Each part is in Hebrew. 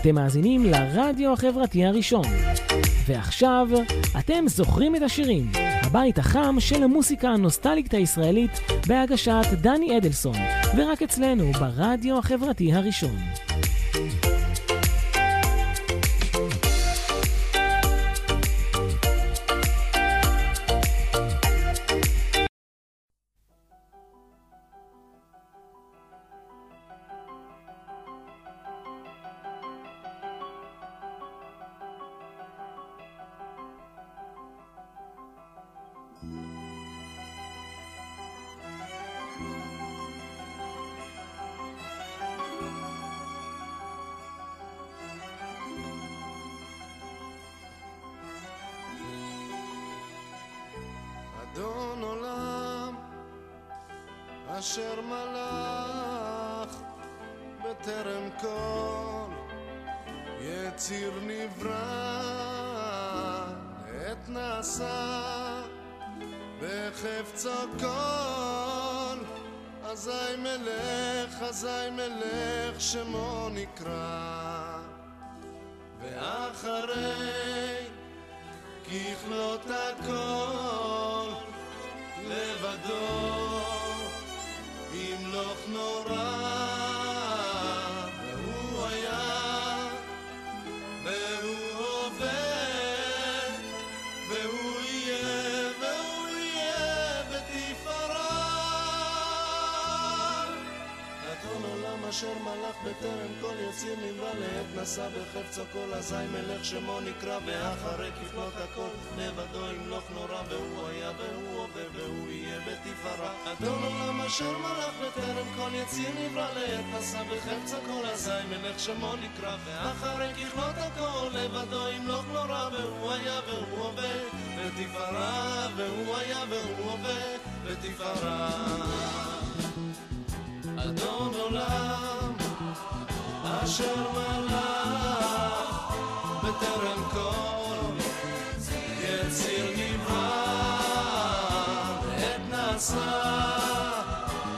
אתם מאזינים לרדיו החברתי הראשון. ועכשיו, אתם זוכרים את השירים, הבית החם של המוסיקה הנוסטלית הישראלית בהגשת דני אדלסון, ורק אצלנו ברדיו החברתי הראשון. שמו נקרא ואחרי כפלות הכל לבדו ימלוך נורא והוא היה והוא עובר והוא יהיה בתפארה. אדון עולם אשר מלך בטרם כל יציר נברא לעת נשא בחפצו כל אזי מלך שמו נקרא ואחרי ככלות הכל לבדו ימלוך נורא והוא היה והוא עובר בתפארה והוא היה והוא עובר בתפארה. אדון עולם אשר מלך בטרם כל יציר נברא עת נשא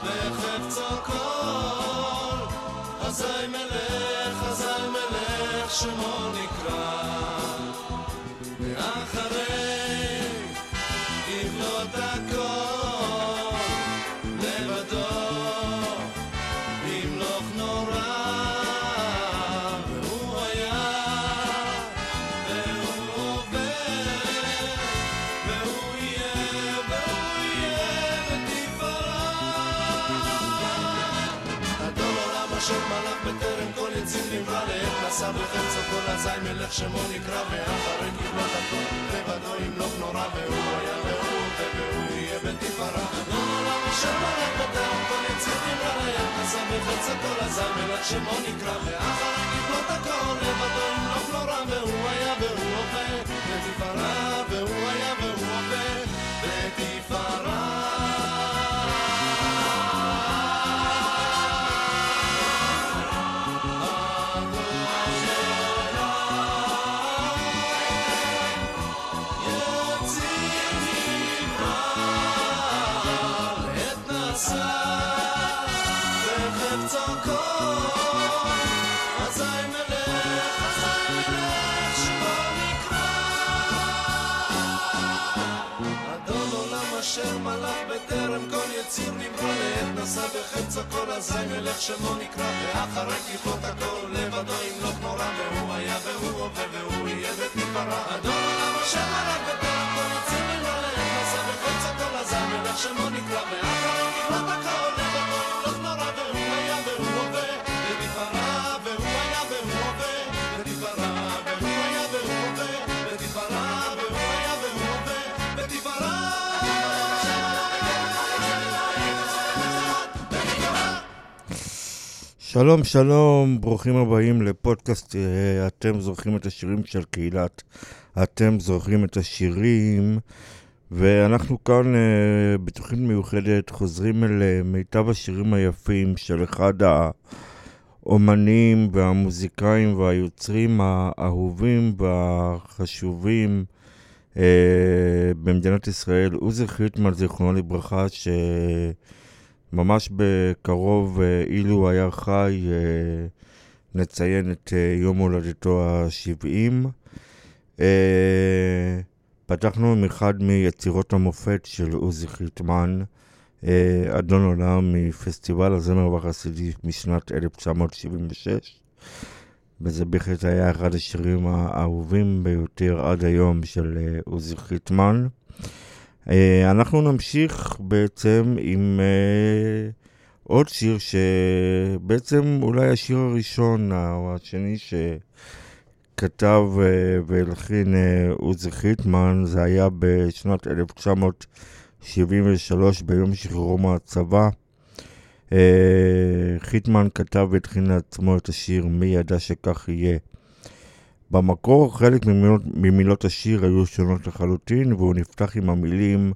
בחפצו כל אזי מלך אזי מלך שמו נקרא מלך בטרם כל יציר נברא לעת נשא בחפצו כל אזי מלך שמו נקרא ואחרי כבלות הכל לבדו ימלוך נורא והוא היה והוא והוא יהיה בתפארה אשר מלך בטרם כל יציר נברא לעת נשא בחפצו כל אזי מלך שמו נקרא ואחרי כבלות הכל לבדו ימלוך נורא והוא היה והוא הווה. בתפארה והוא היה והוא הווה. אדון נשא בחפצו כל אזי מלך שמו נקרא ואחרי ככלות הכל לבדו ימלוך נורא והוא היה והוא הווה והוא יהיה בתפארה אדון עולם אשר מלך בטרם כל יציר נברא לעת נשא בחפצו כל אזי מלך שמו נקרא ואחרי ככלות הכל שלום, שלום, ברוכים הבאים לפודקאסט אה, אתם זוכרים את השירים של קהילת אתם זוכרים את השירים ואנחנו כאן אה, בתוכנית מיוחדת חוזרים אל אה, מיטב השירים היפים של אחד האומנים והמוזיקאים והיוצרים האהובים והחשובים במדינת ישראל, עוזי חיטמן, זיכרונו לברכה, ש... ממש בקרוב, אה, אילו היה חי, אה, נציין את אה, יום הולדתו ה-70. אה, פתחנו עם אחד מיצירות המופת של עוזי חיטמן, אדון עולם מפסטיבל הזמר והחסידי משנת 1976. וזה בהחלט היה אחד השירים האהובים ביותר עד היום של עוזי חיטמן. אנחנו נמשיך בעצם עם עוד שיר שבעצם אולי השיר הראשון או השני שכתב והלחין עוזי חיטמן, זה היה בשנת 1973 ביום שחרורו מהצבא. חיטמן כתב והתחיל לעצמו את השיר "מי ידע שכך יהיה". במקור חלק ממילות, ממילות השיר היו שונות לחלוטין, והוא נפתח עם המילים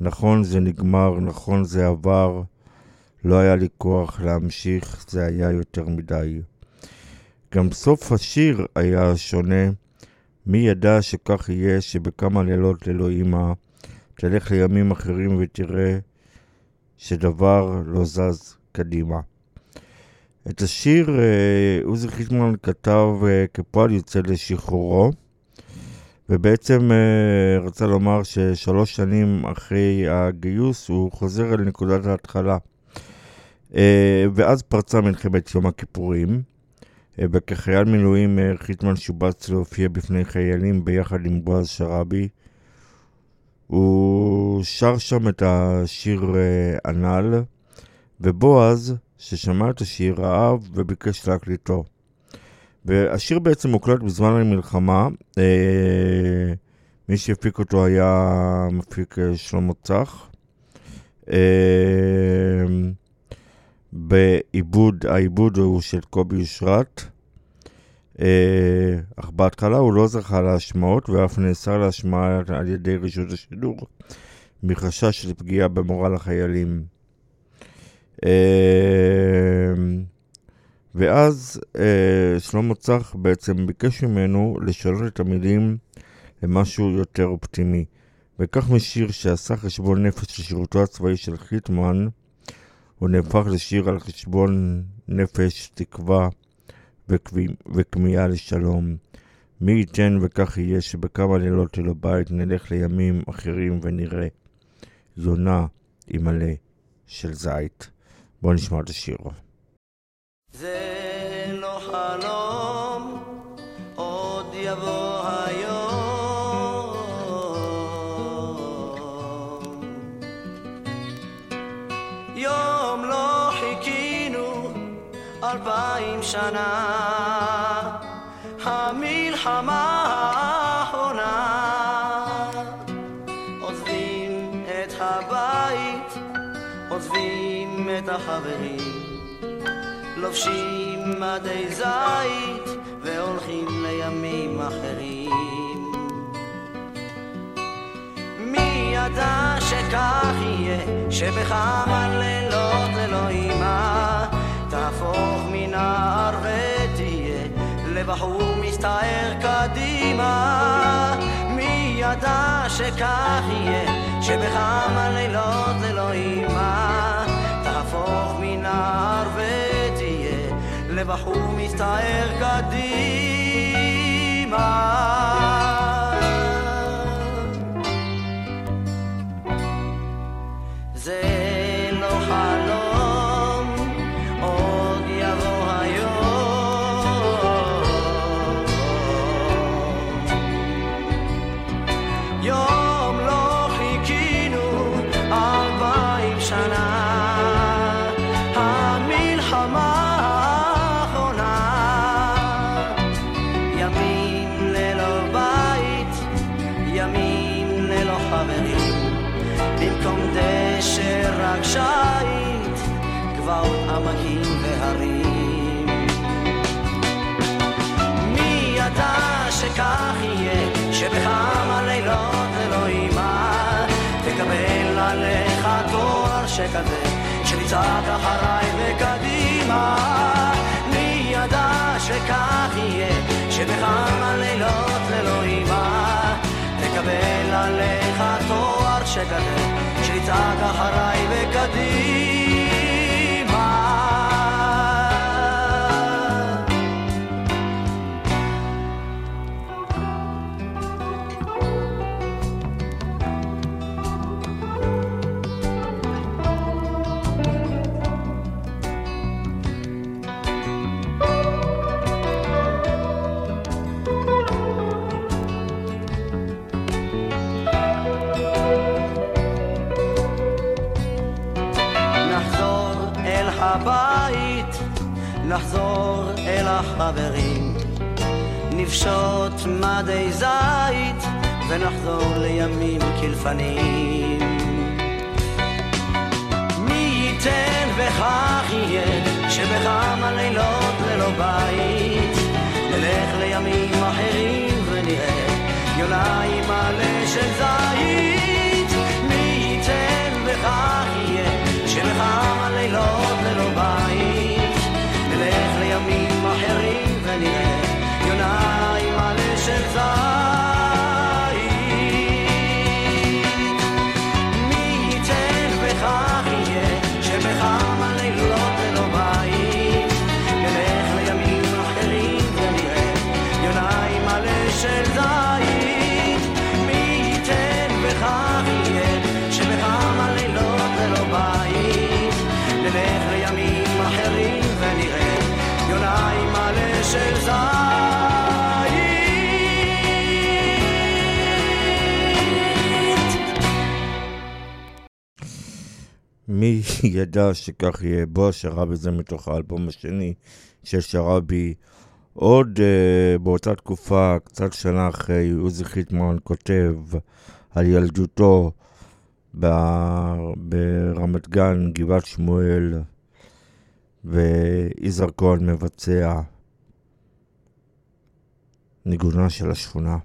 נכון זה נגמר, נכון זה עבר, לא היה לי כוח להמשיך, זה היה יותר מדי. גם סוף השיר היה שונה. מי ידע שכך יהיה, שבכמה לילות ללא אמא, תלך לימים אחרים ותראה שדבר לא זז קדימה. את השיר אה, עוזי חיטמן כתב אה, כפועל יוצא לשחרורו, ובעצם אה, רצה לומר ששלוש שנים אחרי הגיוס הוא חוזר אל נקודת ההתחלה. ואז פרצה מלחמת יום הכיפורים, וכחייל מילואים חיטמן שובץ להופיע בפני חיילים ביחד עם בועז שראבי. הוא שר שם את השיר הנ"ל, ובועז ששמע את השיר, אהב וביקש להקליטו. והשיר בעצם מוקלט בזמן המלחמה, אה, מי שהפיק אותו היה מפיק אה, שלמה צח. אה, בעיבוד, העיבוד הוא של קובי אושרת. אה, אך בהתחלה הוא לא זכה להשמעות ואף נאסר להשמעה על ידי רשות השידור מחשש של פגיעה במורל החיילים. אמ, ואז אה, שלמה צח בעצם ביקש ממנו לשנות את המילים למשהו יותר אופטימי. וכך משיר שעשה חשבון נפש לשירותו הצבאי של חיטמן, הוא נהפך לשיר על חשבון נפש, תקווה וכמיהה לשלום. מי ייתן וכך יהיה שבכמה לילות של הבית נלך לימים אחרים ונראה יונה עם מלא של זית. בואו נשמע את השיר. זה לא חלום, עוד יבוא היום. יום לא חיכינו אלפיים שנה, החברים, לובשים מדי זית והולכים לימים אחרים. מי ידע שכך יהיה, שבכמה לילות אלוהימה תהפוך מנער ותהיה לבחור מסתער קדימה. מי ידע שכך יהיה, שבכמה לילות אלוהימה תהפוך מנער ותהיה לבחור מסתער קדימה. שכך ידע שכך יהיה? בוא שרה בזה מתוך האלבום השני של שרבי. עוד uh, באותה תקופה, קצת שנה אחרי, עוזי חיטמן כותב על ילדותו ברמת גן, גבעת שמואל, ויזהר כהן מבצע ניגונה של השכונה.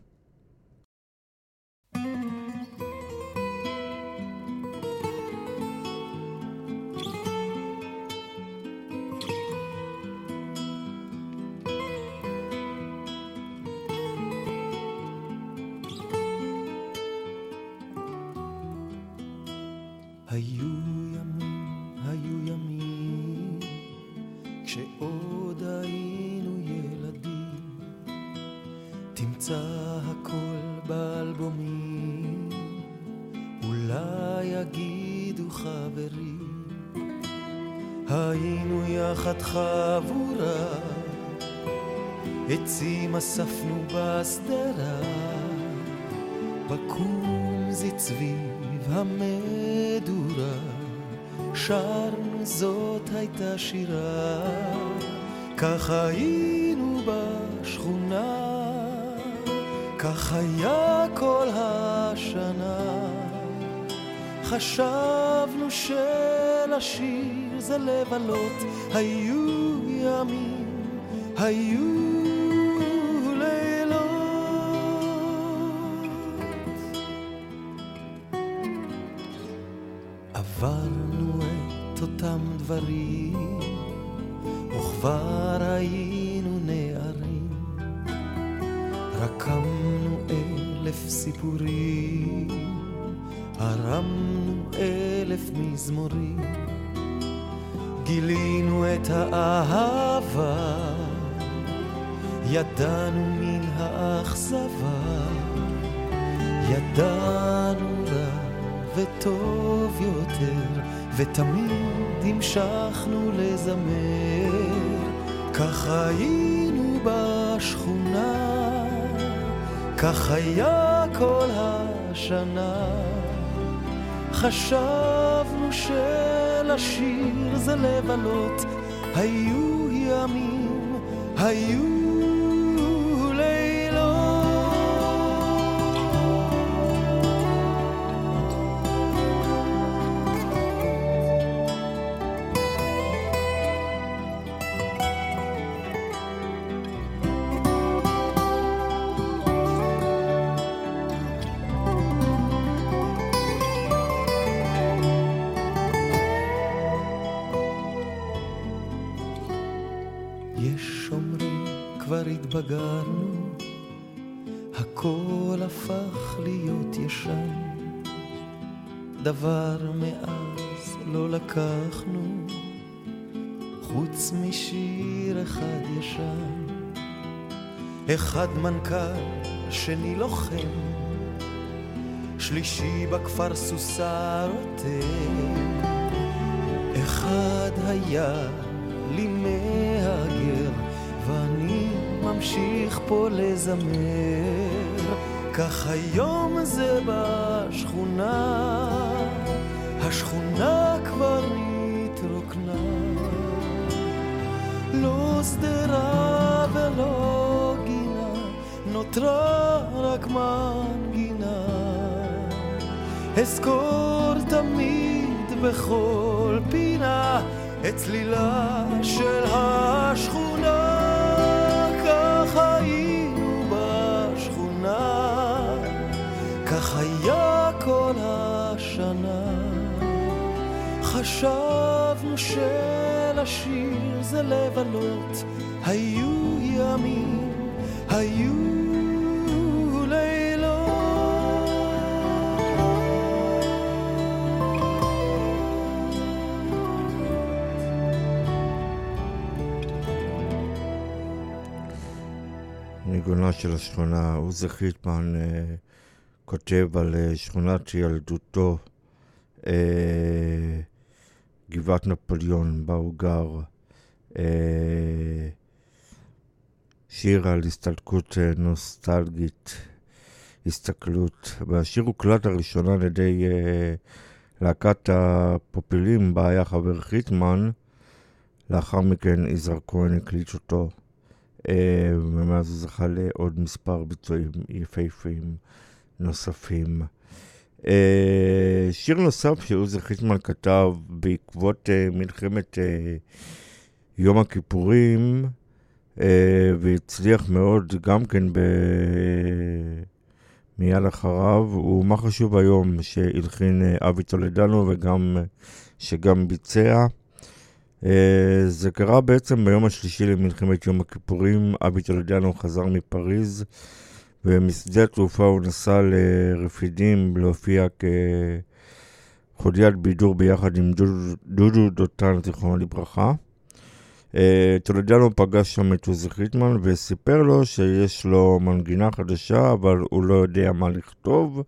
לא לקחנו, חוץ משיר אחד ישן. אחד מנכ"ל, שני לוחם, שלישי בכפר סוסה רותם. אחד היה לי מהגר, ואני ממשיך פה לזמר, כך היום זה בשכונה, השכונה כבר התרוקנה, לא שדרה ולא גינה, נותרה רק מנגינה. אזכור תמיד בכל פינה את צלילה של השכונה. חשבנו שלשיר זה לבלות, היו ימים, היו ניגונה של השכונה. עוזי חיטמן אה, כותב על אה, שכונת ילדותו, אה, גבעת נפוליאון, בה הוא גר. אה, שיר על הסתלקות אה, נוסטלגית, הסתכלות. והשיר הוקלט הראשונה על ידי אה, להקת הפופילים, בה היה חבר חיטמן. לאחר מכן יזהר כהן הקליט אותו. ומאז הוא זכה לעוד מספר ביצועים יפהפיים נוספים. אה, שיר נוסף שעוזי חיטמן כתב בעקבות אה, מלחמת יום הכיפורים, והצליח מאוד גם כן ב... מיד אחריו, הוא מה חשוב היום שהלחין אבי טולדנו וגם שגם ביצע. אה, זה קרה בעצם ביום השלישי למלחמת יום הכיפורים. אבי טולדיאנו חזר מפריז, ומשדה התעופה הוא נסע לרפידים להופיע כחוליית בידור ביחד עם דודו דותן, זיכרונו לברכה. אה, טולדיאנו פגש שם את עוזי חיטמן וסיפר לו שיש לו מנגינה חדשה, אבל הוא לא יודע מה לכתוב.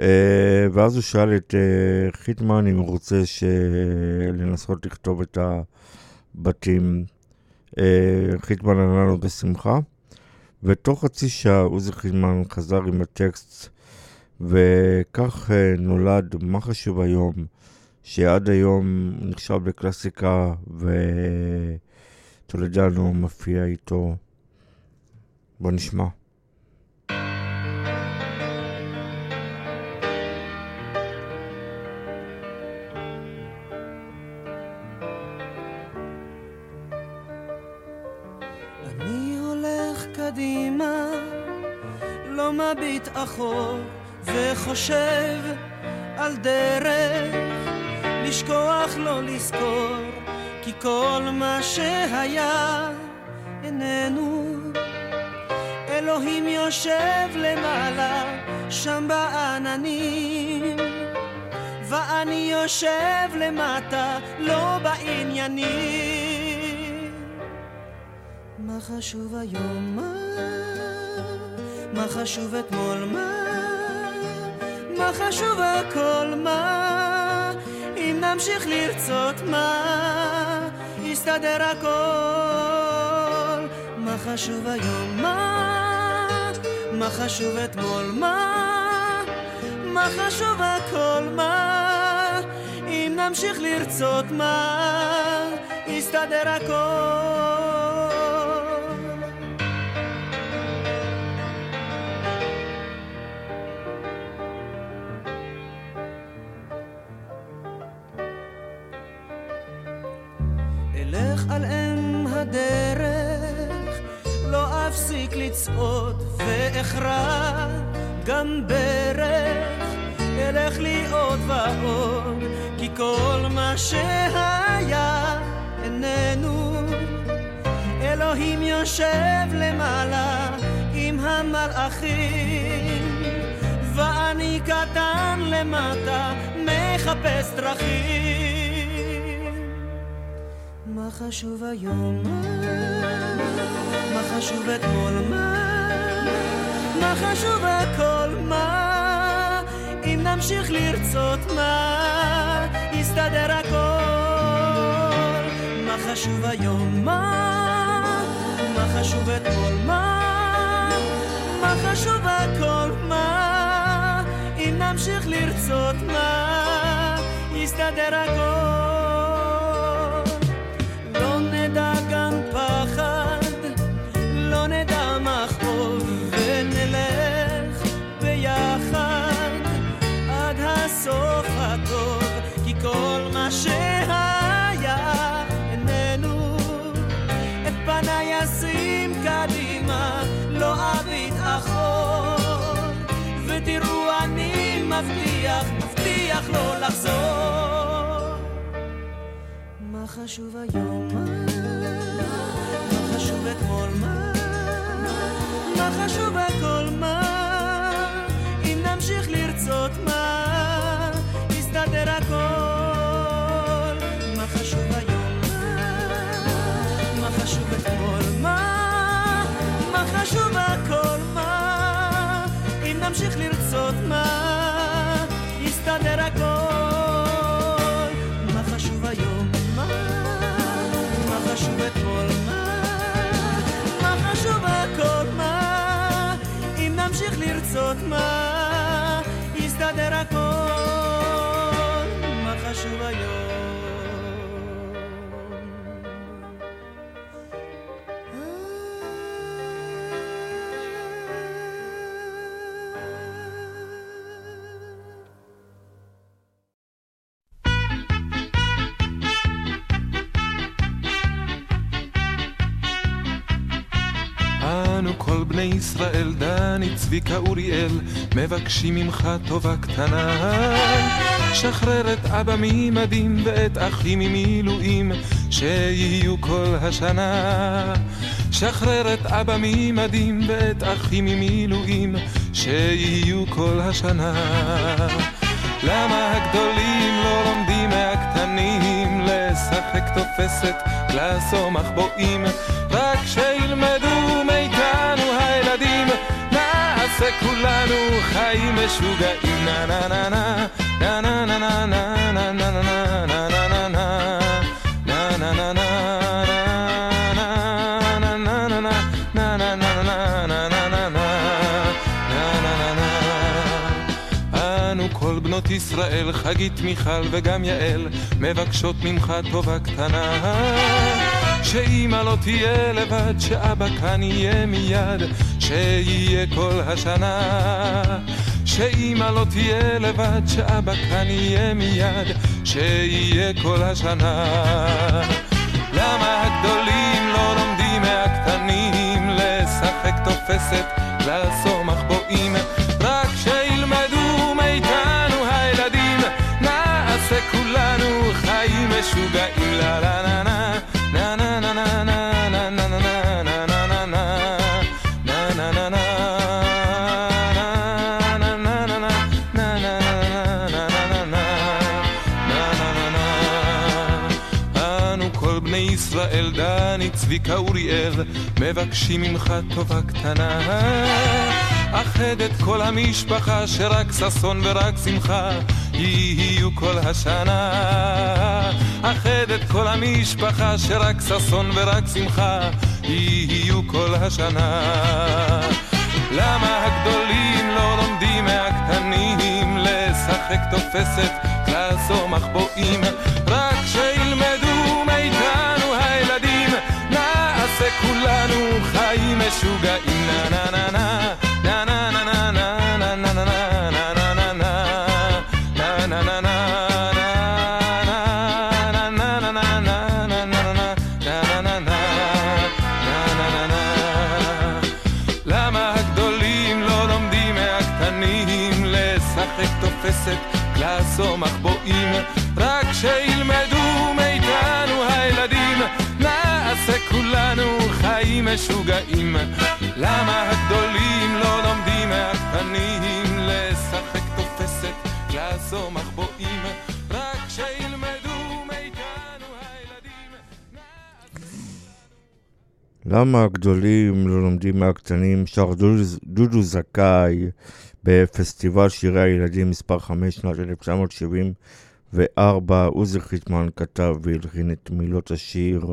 אה, ואז הוא שאל את אה, חיטמן אם הוא רוצה לנסות לכתוב את הבתים. חיטמן ענה לו בשמחה, ותוך חצי שעה עוזי חיטמן חזר עם הטקסט, וכך נולד מה חשוב היום, שעד היום נחשב לקלאסיקה, וטולדנו מופיע איתו. בוא נשמע. אחור וחושב על דרך לשכוח לא לזכור כי כל מה שהיה איננו אלוהים יושב למעלה שם בעננים ואני יושב למטה לא בעניינים מה חשוב היום? מה מה חשוב אתמול מה? מה חשוב הכל מה? אם נמשיך לרצות מה? יסתדר הכל מה חשוב היום מה? מה חשוב אתמול מה? מה חשוב הכל מה? אם נמשיך לרצות מה? יסתדר הכל הדרך, לא אפסיק לצעוד ואכרע גם ברך, אלך לי עוד ועוד, כי כל מה שהיה איננו. אלוהים יושב למעלה עם המלאכים, ואני קטן למטה מחפש דרכים. מה חשוב היום? מה חשוב אתמול? מה? מה חשוב הכל? מה? אם נמשיך לרצות מה? יסתדר הכל. מה חשוב היום? מה? מה חשוב אתמול? מה? מה חשוב הכל? מה? אם נמשיך לרצות מה? יסתדר הכל. מבטיח, מבטיח לא לחזור. מה חשוב היום? מה חשוב אתמול? מה? חשוב הכל? מה? אם נמשיך לרצות מה? יסתדר הכל. מה חשוב היום? מה חשוב אתמול? מה חשוב הכל? מה? אם נמשיך לרצות מה? יסתדר הכל. מה חשוב היום? מה? מה חשוב אתמול? מה? מה חשוב הכל? מה? אם נמשיך לרצות מה? יסתדר הכל. דני, צביקה, אוריאל, מבקשים ממך טובה קטנה. שחרר את אבא ממדים ואת אחי ממילואים, שיהיו כל השנה. שחרר את אבא ממדים ואת אחי ממילואים, שיהיו כל השנה. למה הגדולים לא לומדים מהקטנים לשחק תופסת, או מחבואים? רק שילמדו נעשה כולנו חיים משוגעים. נה נה נה נה נה נה נה נה נה נה נה נה נה נה נה נה בנות ישראל, חגית מיכל וגם יעל, מבקשות ממך טובה קטנה. שאמא לא תהיה לבד, שאבא כאן יהיה מיד, שיהיה כל השנה. שאמא לא תהיה לבד, שאבא כאן יהיה מיד, שיהיה כל השנה. למה הגדולים לא לומדים מהקטנים לשחק תופסת, לעשור מחבואים? רק שילמדו מאיתנו הילדים, נעשה כולנו חיים משוגעים. לה אוריאל, מבקשים ממך טובה קטנה. אכד את כל המשפחה, שרק ששון ורק שמחה יהיו כל השנה. אכד את כל המשפחה, שרק ששון ורק שמחה יהיו כל השנה. למה הגדולים לא לומדים מהקטנים לשחק תופסת, קלאס או מחבואים? רק כולנו חיים משוגעים. משוגעים. למה הגדולים לא לומדים מהקטנים לשחק תופסת, או מחבואים? רק שילמדו מאיתנו הילדים. למה הגדולים לא לומדים מהקטנים? שר דודו זכאי בפסטיבל שירי הילדים מספר 5 שנת 1974. עוזי חיטמן כתב והלחין את מילות השיר.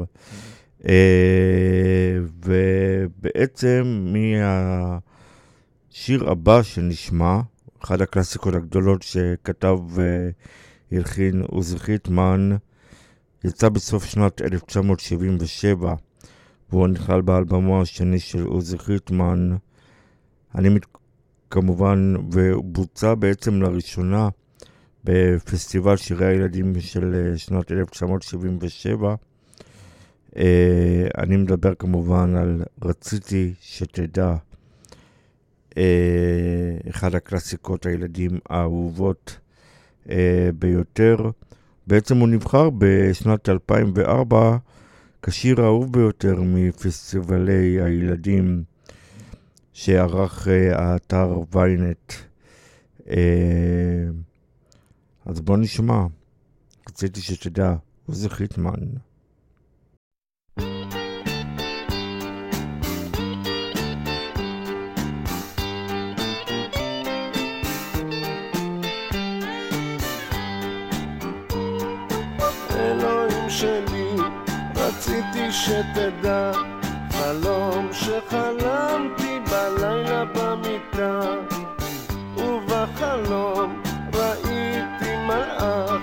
אה, ובעצם מהשיר הבא שנשמע, אחת הקלאסיקות הגדולות שכתב והלחין עוזי חיטמן, יצא בסוף שנת 1977. והוא נכלל באלבומו השני של עוזי חיטמן. אני מת... כמובן, והוא בוצע בעצם לראשונה בפסטיבל שירי הילדים של אה, שנת 1977. אה, אני מדבר כמובן על רציתי שתדע. אה, אחד הקלאסיקות הילדים האהובות אה, ביותר. בעצם הוא נבחר בשנת 2004 כשיר האהוב ביותר מפסטיבלי הילדים שערך האתר ויינט. אז בוא נשמע. רציתי שתדע, עוזי חיטמן. רציתי שתדע, חלום שחלמתי בלילה במיטה, ובחלום ראיתי מלאך,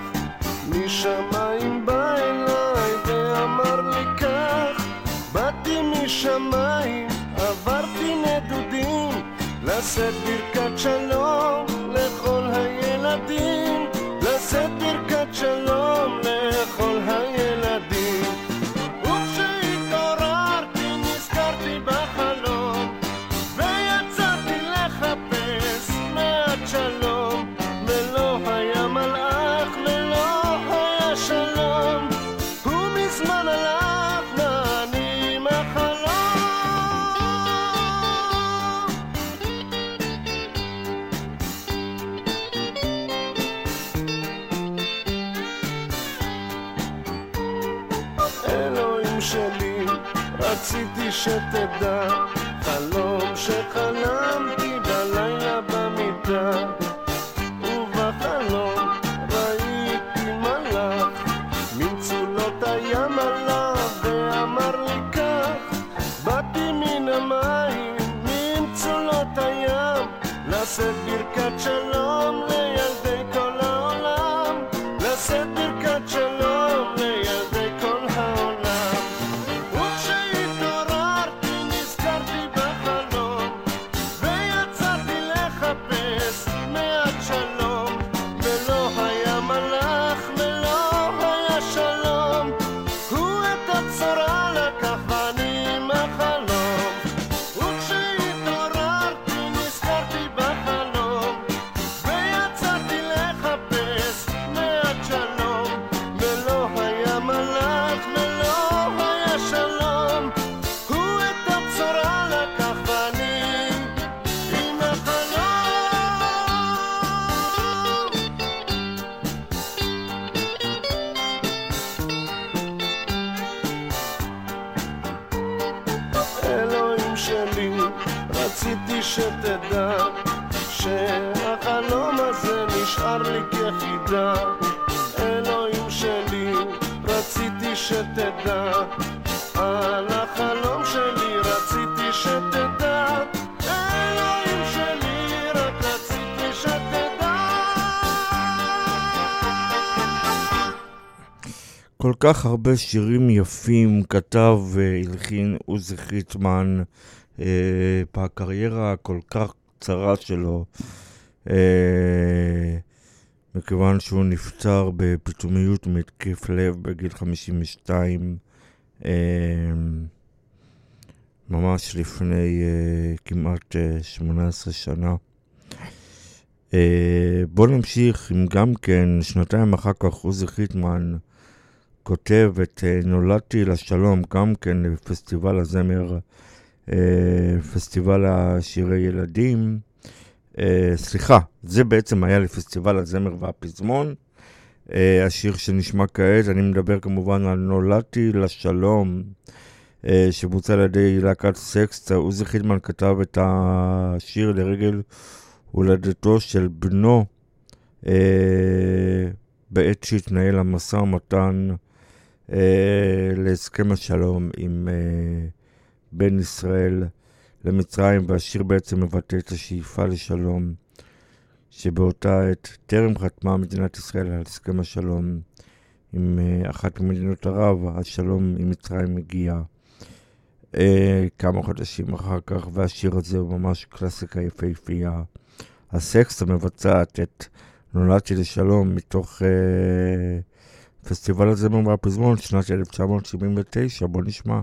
משמיים בא אליי ואמר לי כך, באתי משמיים, עברתי נדודים, לשאת ברכת שלום לכל הילדים, רציתי שתדע, חלום שירים יפים כתב והלחין עוזי חיטמן אה, בקריירה הכל כך קצרה שלו, אה, מכיוון שהוא נפטר בפתאומיות מהתקף לב בגיל 52, אה, ממש לפני אה, כמעט אה, 18 שנה. אה, בואו נמשיך עם גם כן, שנתיים אחר כך עוזי חיטמן כותב את אה, נולדתי לשלום, גם כן לפסטיבל הזמר, אה, פסטיבל השירי ילדים. אה, סליחה, זה בעצם היה לפסטיבל הזמר והפזמון. השיר שנשמע כעת, אני מדבר כמובן על נולדתי לשלום, שבוצע על ידי להקת סקסטה. עוזי חידמן כתב את השיר לרגל הולדתו של בנו, בעת שהתנהל המשא ומתן להסכם השלום עם אה, בין ישראל למצרים, והשיר בעצם מבטא את השאיפה לשלום, שבאותה עת טרם חתמה מדינת ישראל על הסכם השלום עם אה, אחת ממדינות ערב, השלום עם מצרים הגיע אה, כמה חודשים אחר כך, והשיר הזה הוא ממש קלאסיקה יפהפייה. הסקסט המבצעת את נולדתי לשלום מתוך אה, פסטיבל הזמר והפזמון שנת 1979, בוא נשמע.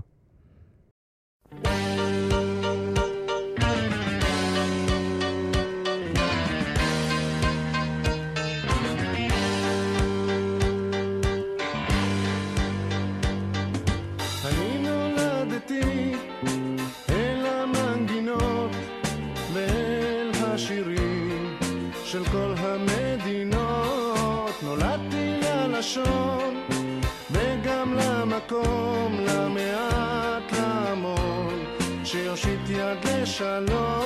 יד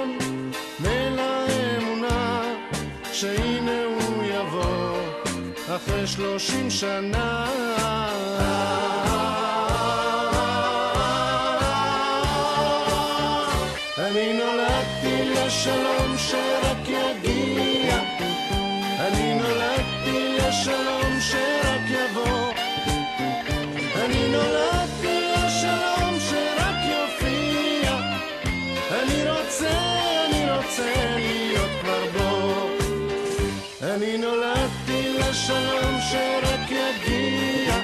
אחרי שלושים שנה. אני נולדתי לשלום שרק יגיע. אני נולדתי לשלום שרק יבוא. אני נולדתי לשלום שרק יופיע. אני רוצה, אני רוצה להיות כבר בו אני נולדתי לשלום שרק יגיע.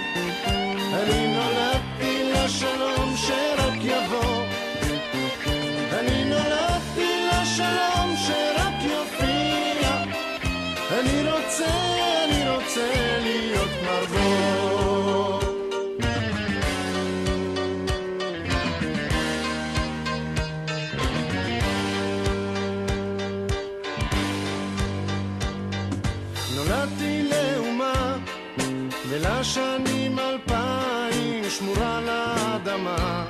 אני נולדתי לשלום שרק יבוא. אני נולדתי לשלום שרק יופיע. אני רוצה, אני רוצה להיות מרבור לאדמה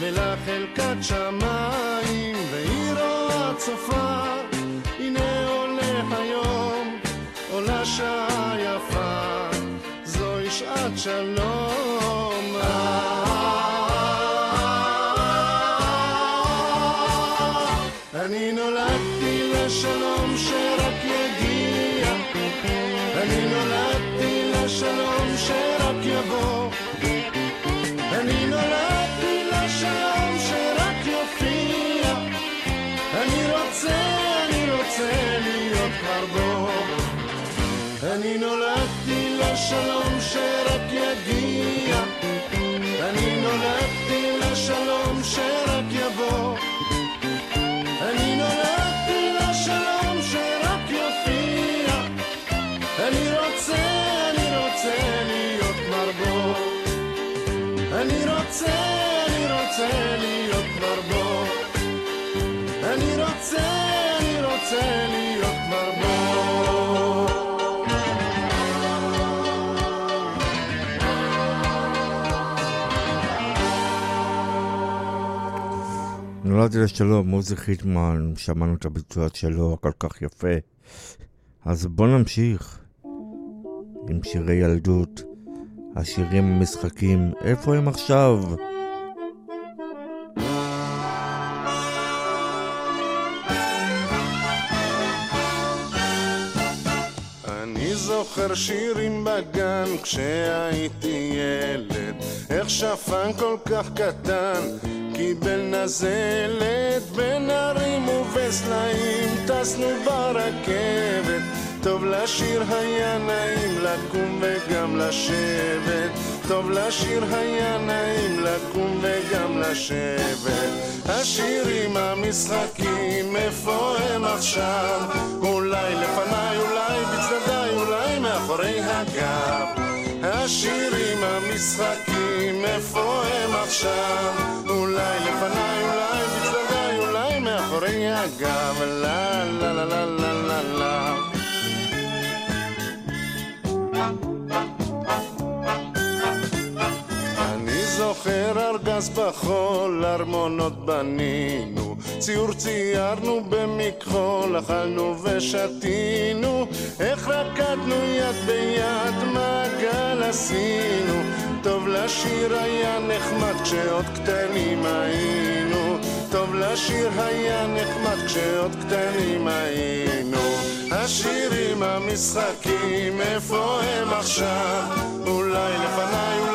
ולחלקת שמיים והיא רואה צופה. הנה עולה היום עולה שעה יפה זוהי שעת שלום. אני נולדתי לשלום שרק יגיע. אני נולדתי לשלום שרק יבוא רוצה, אני רוצה להיות כבר בו אני נולדתי לשלום שרק יגיע. אני נולדתי לשלום שרק יבוא. אני נולדתי לשלום שרק יופיע. אני רוצה, אני רוצה להיות מרבו אני רוצה, אני רוצה להיות נולדתי לשלום, מוזי חיטמן, שמענו את הביצוע שלו הכל כך יפה. אז בואו נמשיך עם שירי ילדות, השירים המשחקים, איפה הם עכשיו? זוכר שירים בגן כשהייתי ילד. איך שפן כל כך קטן קיבל נזלת בין הרים ובסלעים. טסנו ברכבת טוב לשיר היה נעים לקום וגם לשבת. טוב לשיר היה נעים לקום וגם לשבת. השירים המשחקים איפה הם עכשיו? אולי לפניי אולי אולי מאחורי הגב השירים המשחקים איפה הם עכשיו? אולי לפניי אולי בצדדיי אולי מאחורי הגב. לה לה לה לה לה לה בארגז בחול, ארמונות בנינו, ציור ציירנו במכחול, אכלנו ושתינו, איך רקדנו יד ביד, מעגל עשינו, טוב לשיר היה נחמד כשעוד קטנים היינו, טוב לשיר היה נחמד כשעוד קטנים היינו. השירים, המשחקים, איפה הם עכשיו? אולי לפניי,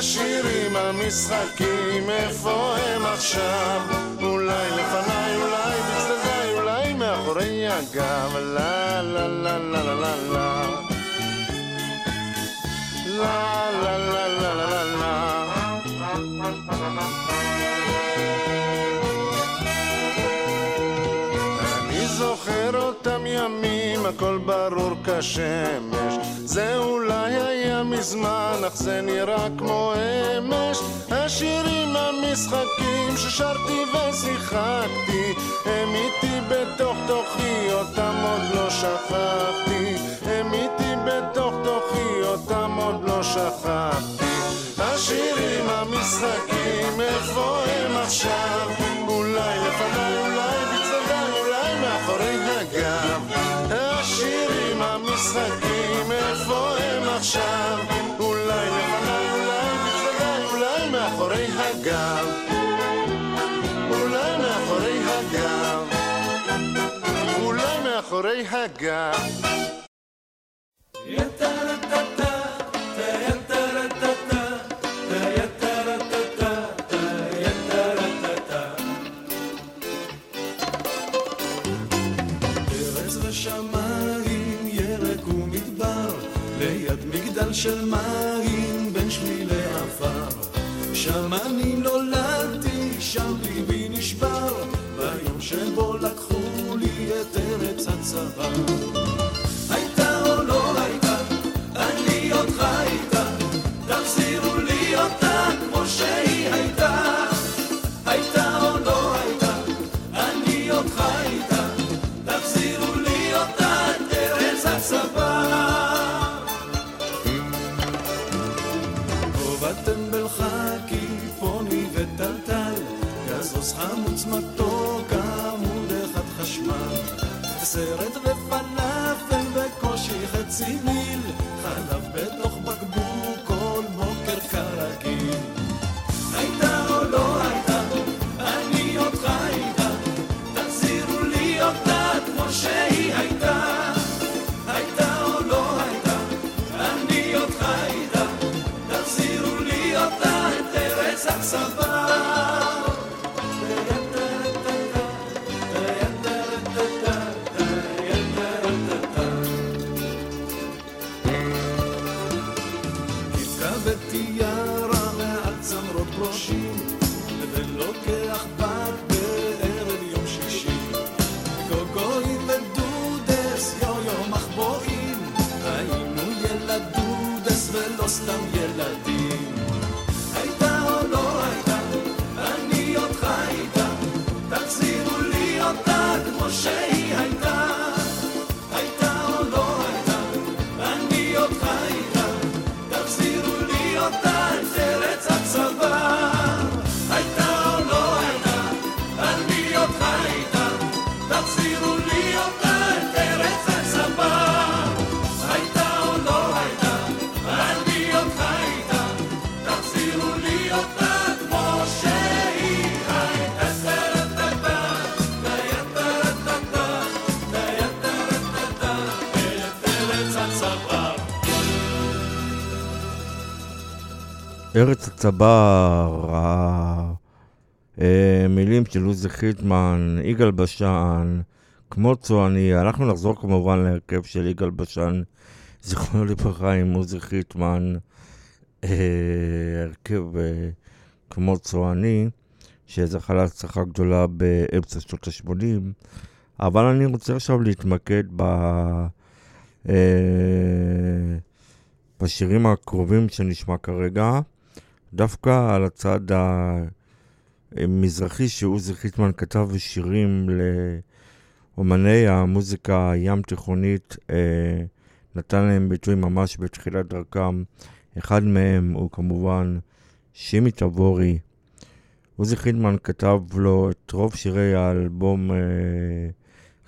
השירים, המשחקים, איפה הם עכשיו? אולי לפניי, אולי בצדדיי, אולי מאחורי הגב. לה לה לה לה לה לה לה לה לה לה לה לה לה אני זוכר אותם ימים, הכל ברור כשמש. זה אולי היה מזמן, אך זה נראה כמו אמש. השירים, המשחקים ששרתי ושיחקתי, הם איתי בתוך תוכי, אותם עוד לא שכחתי. הם איתי בתוך תוכי, אותם עוד לא שכחתי. השירים, המשחקים, איפה הם עכשיו? אולי לפניי, אולי עכשיו? אולי לפניי, אולי בצדדיי, אולי מאחורי הגב. אולי מאחורי הגב. אולי מאחורי הגב. של מים, בין שבילי עפר. שם אני נולדתי, שם ליבי נשבר, ביום שבו לקחו לי את ארץ הצבא. סרט ופלאפל בקושי חצי הצבר, המילים של עוזי חיטמן, יגאל בשן, כמו צועני, אנחנו נחזור כמובן להרכב של יגאל בשן, זיכרונו לברכה עם עוזי חיטמן, אה, הרכב אה, כמו צועני, שזכה להצלחה גדולה באמצע שנות ה-80, אבל אני רוצה עכשיו להתמקד ב... אה, בשירים הקרובים שנשמע כרגע, דווקא על הצד המזרחי שעוזי חיטמן כתב שירים לאומני המוזיקה הים תיכונית, אה, נתן להם ביטוי ממש בתחילת דרכם, אחד מהם הוא כמובן שימי תבורי. עוזי חידמן כתב לו את רוב שירי האלבום אה,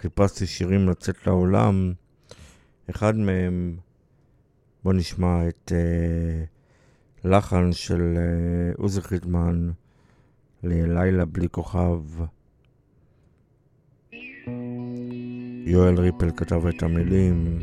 חיפשתי שירים לצאת לעולם. אחד מהם, בוא נשמע את אה, לחן של אה, עוזי חידמן ללילה בלי כוכב. יואל ריפל כתב את המילים.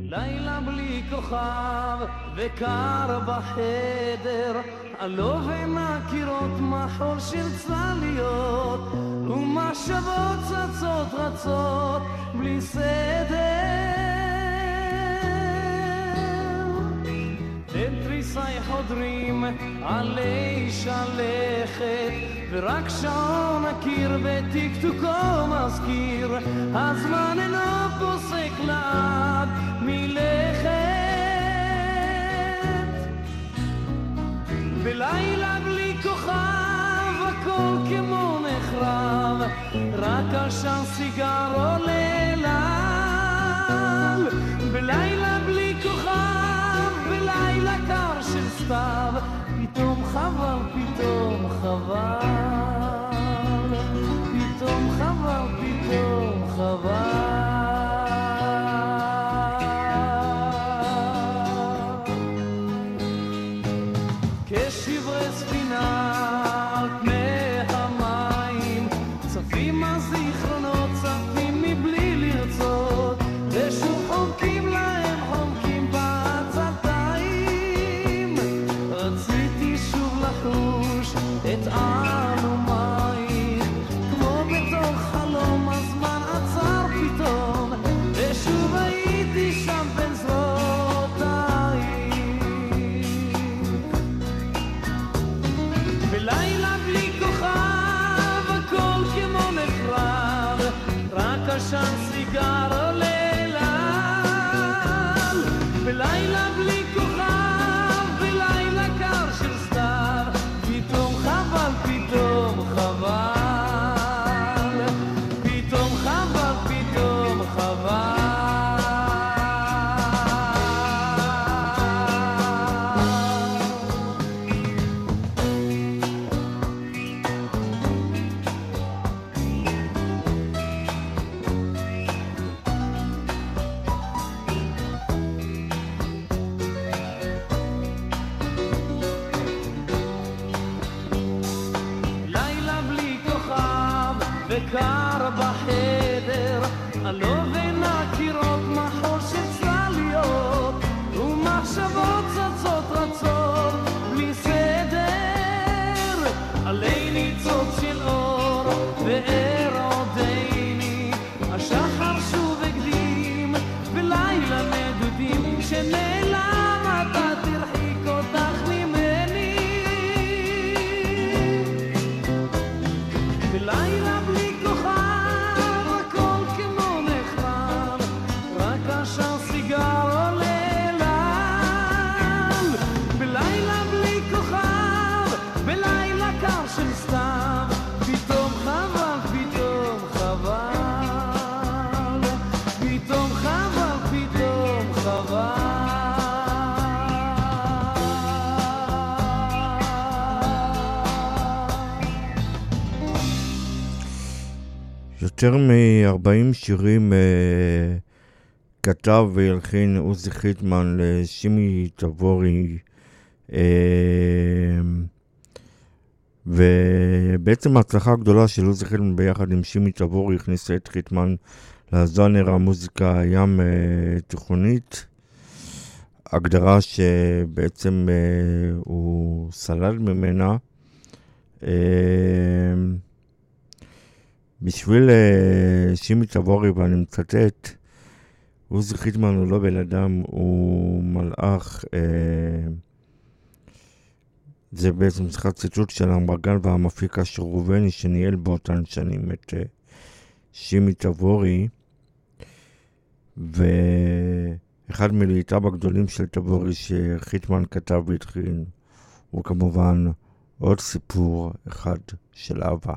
לילה בלי כוכב וקר בחדר, עלו בין הקירות מחול של צלליות, ומחשבות צצות רצות בלי סדר. אין תריסי חודרים עלי שלכת, ורק שעון הקיר בטקטוקו מזכיר, הזמן אינו פוסק לעד מלכת. בלילה בלי כוכב הכל כמו נחרב, רק עשן סיגר עולה לל. בלילה בלי כוכב, בלילה קר של סתיו, פתאום חבל, פתאום חבל. פתאום חבל, פתאום חבל. יותר מ-40 שירים אה, כתב והלחין עוזי חיטמן לשימי תבורי. אה, ובעצם ההצלחה הגדולה של עוזי חיטמן ביחד עם שימי תבורי הכניסה את חיטמן לז'אנר המוזיקה הים אה, תיכונית. הגדרה שבעצם אה, הוא סלל ממנה. אה, בשביל אה, שימי תבורי, ואני מצטט, עוזי חיטמן הוא לא בן אדם, הוא מלאך. אה, זה בעצם שיחת ציטוט של המרגן והמפיק אשר ראובני, שניהל באותן שנים את אה, שימי תבורי. ואחד מלהיטיו הגדולים של תבורי שחיטמן כתב והתחיל, הוא כמובן עוד סיפור אחד של אהבה.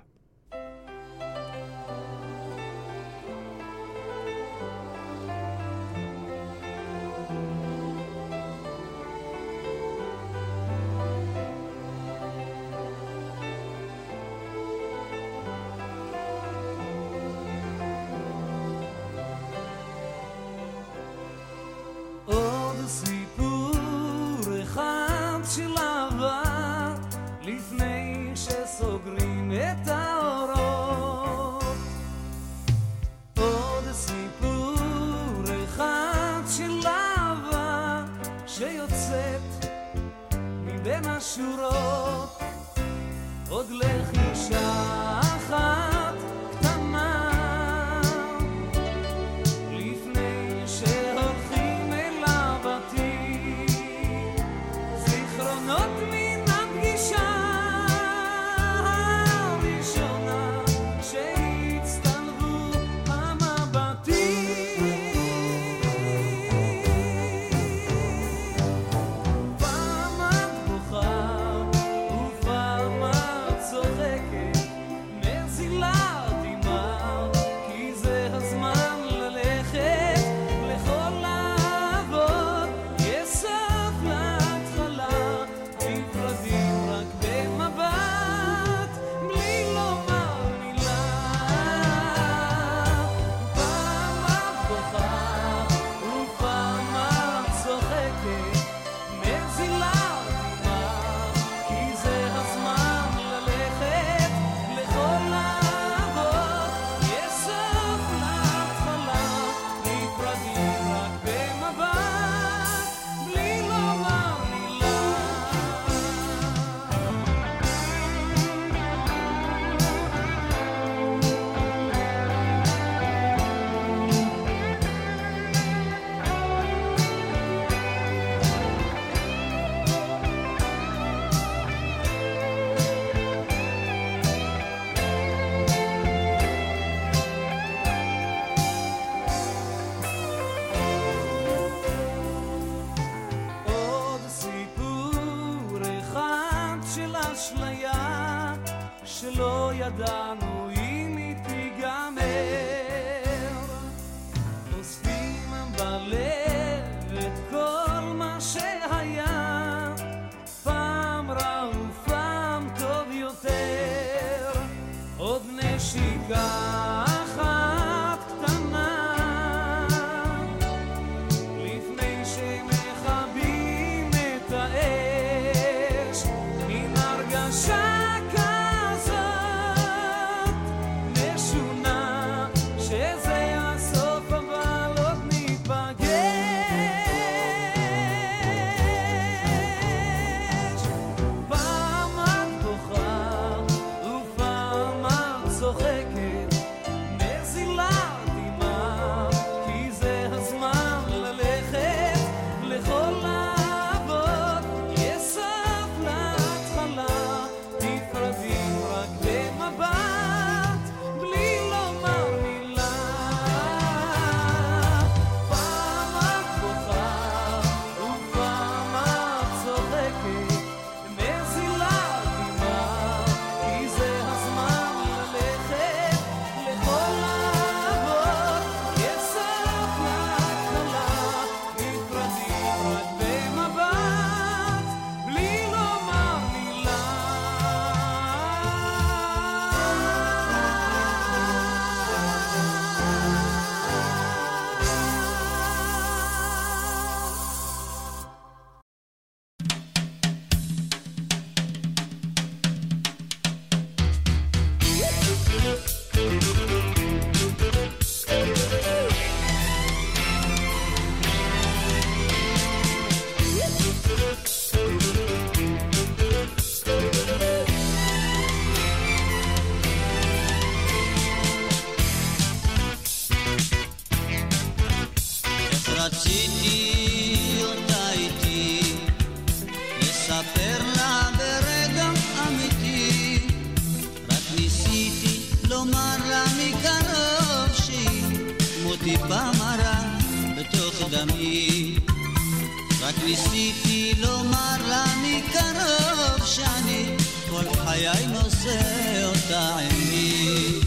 ניסיתי לומר לה מקרוב שאני כל חיי נושא אותה עימי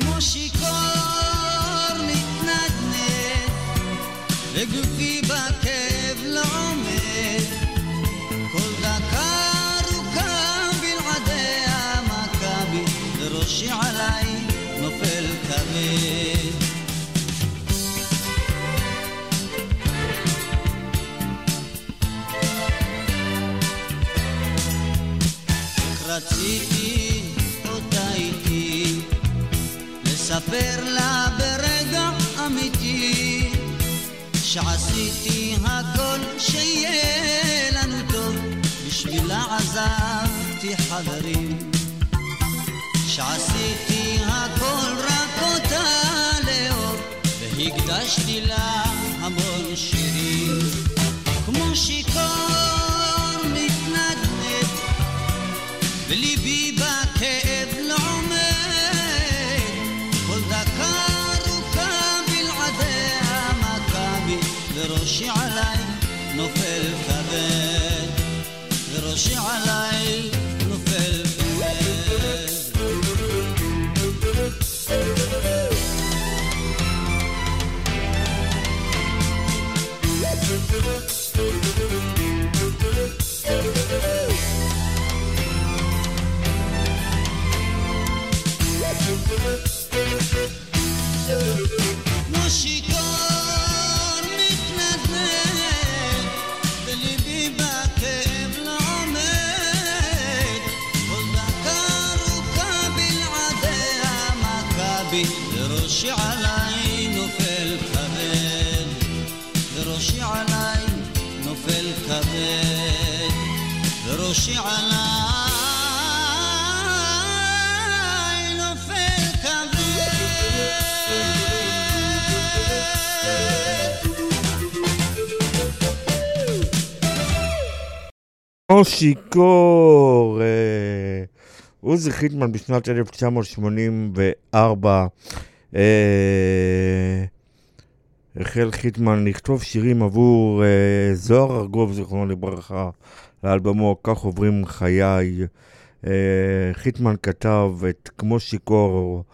כמו שיכור וגופי בכאב לא עומד. כל דקה ארוכה בלעדי המכבי וראשי עליי נופל כבד. רציתי אותה איתי, לספר לה ברגע שעשיתי הכל שיהיה לנו טוב, בשבילה עזבתי חברים. שעשיתי הכל רק אותה לאור, והקדשתי לה המון שירים. כמו שיכור וראשי עליי שיכור, אה, עוזי חיטמן בשנת 1984 אה, החל חיטמן לכתוב שירים עבור אה, זוהר ארגוב, זיכרונו לברכה, לאלבומו "כך עוברים חיי". אה, חיטמן כתב את כמו שיכור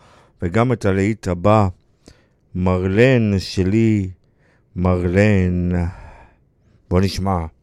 וגם את הלהיט הבא, מרלן שלי, מרלן. בוא נשמע.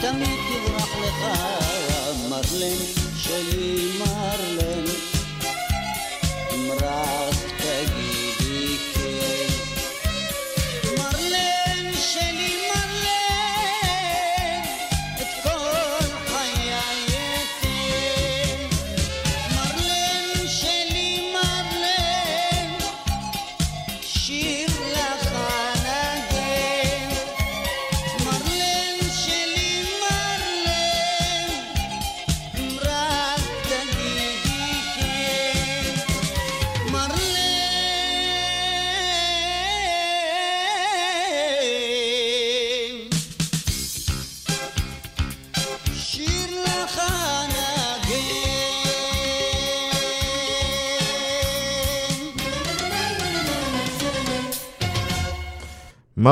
תמיד תברח לך. מרלן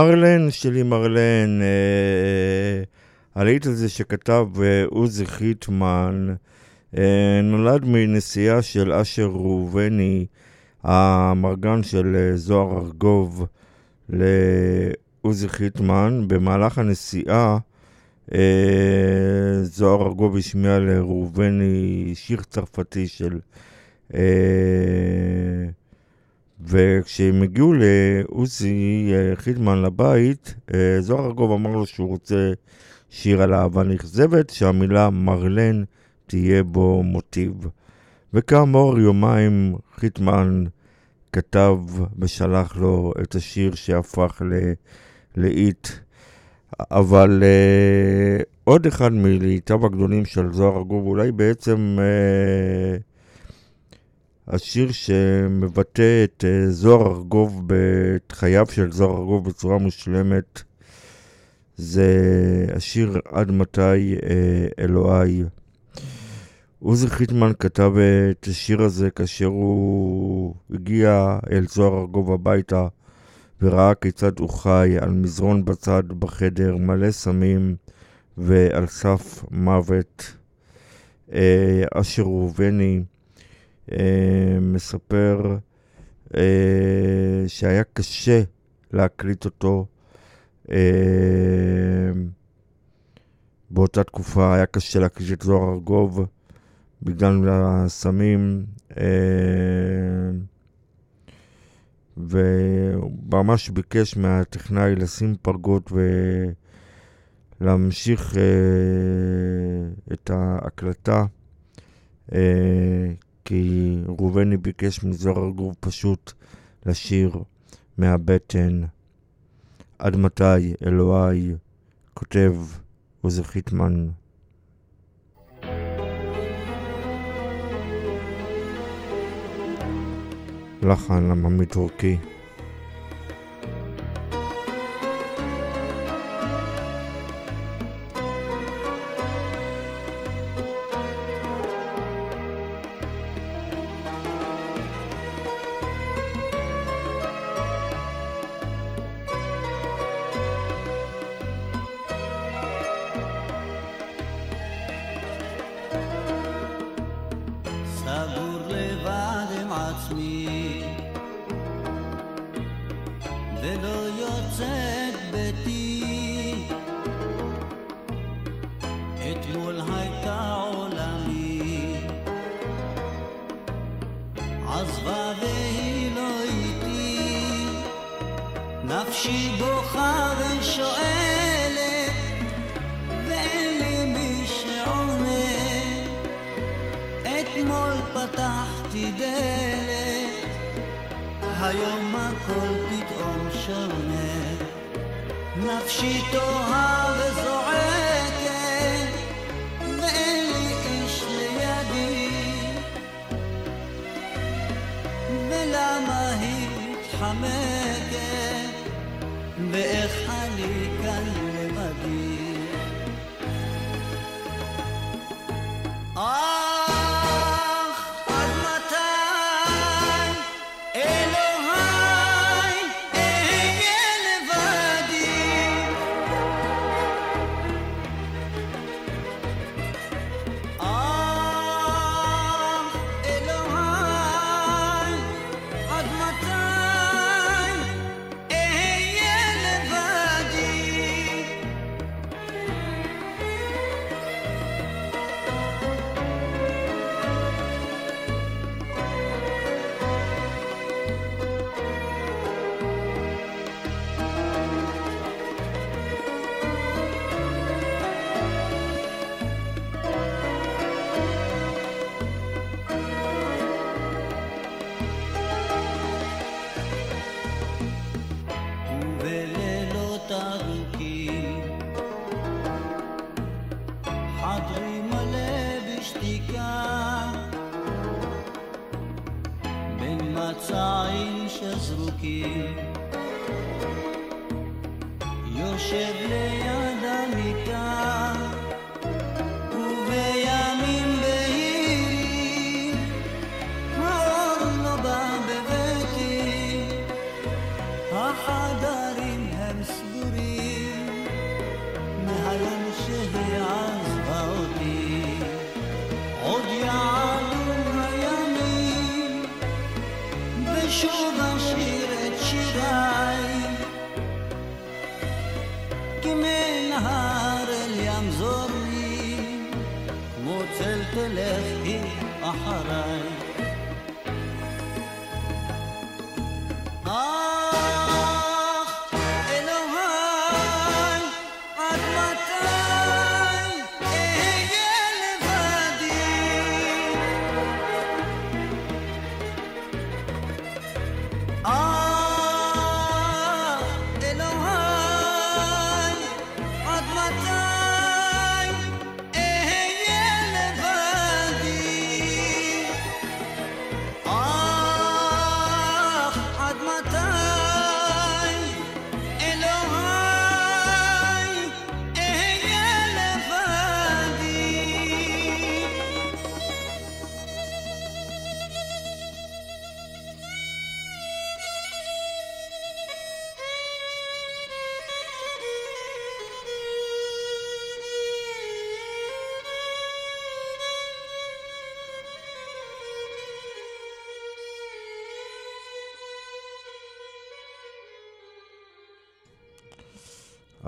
מרלן שלי מרלן, אה, הלהיט הזה שכתב אה, עוזי חיטמן, אה, נולד מנסיעה של אשר ראובני, המרגן של אה, זוהר ארגוב, לעוזי חיטמן. במהלך הנסיעה אה, זוהר ארגוב השמיע לראובני שיר צרפתי של... וכשהם הגיעו לעוזי אה, חידמן לבית, אה, זוהר ארגוב אמר לו שהוא רוצה שיר על אהבה נכזבת, שהמילה מרלן תהיה בו מוטיב. וכאמור, יומיים חיטמן כתב ושלח לו את השיר שהפך ללהיט. אבל אה, עוד אחד מלהיטיו הגדולים של זוהר ארגוב, אולי בעצם אה, השיר שמבטא את אה, זוהר ארגוב, את חייו של זוהר ארגוב בצורה מושלמת, זה השיר עד מתי אה, אלוהי. עוזי חיטמן כתב את השיר הזה כאשר הוא הגיע אל זוהר ארגוב הביתה וראה כיצד הוא חי על מזרון בצד בחדר מלא סמים ועל סף מוות. אה, אשר ראובני מספר אה, שהיה קשה להקליט אותו אה, באותה תקופה, היה קשה להקליט את זוהר ארגוב בגלל הסמים. אה, וממש ביקש מהטכנאי לשים פרגות ולהמשיך אה, את ההקלטה, אה, כי ראובני ביקש מזוהר ארגוב פשוט לשיר מהבטן. עד מתי, אלוהי, כותב עוזי חיטמן. לחן עממי טורקי.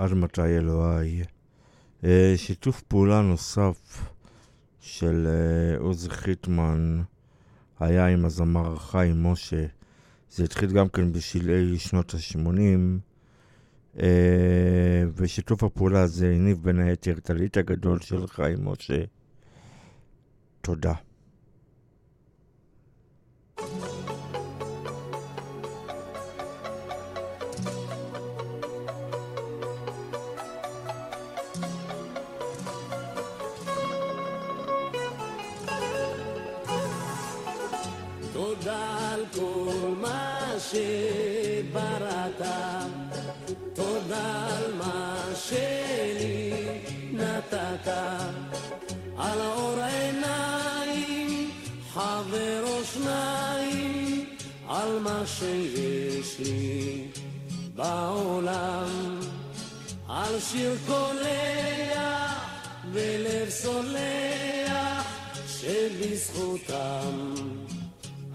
עד מתי אלוהי. שיתוף פעולה נוסף של אה, עוזי חיטמן היה עם הזמר חיים משה. זה התחיל גם כן בשלהי שנות ה-80, אה, ושיתוף הפעולה הזה הניב בין היתר את הליט הגדול של חיים משה. תודה על מה שיש לי בעולם, על שיר קולח ולב סולח, שבזכותם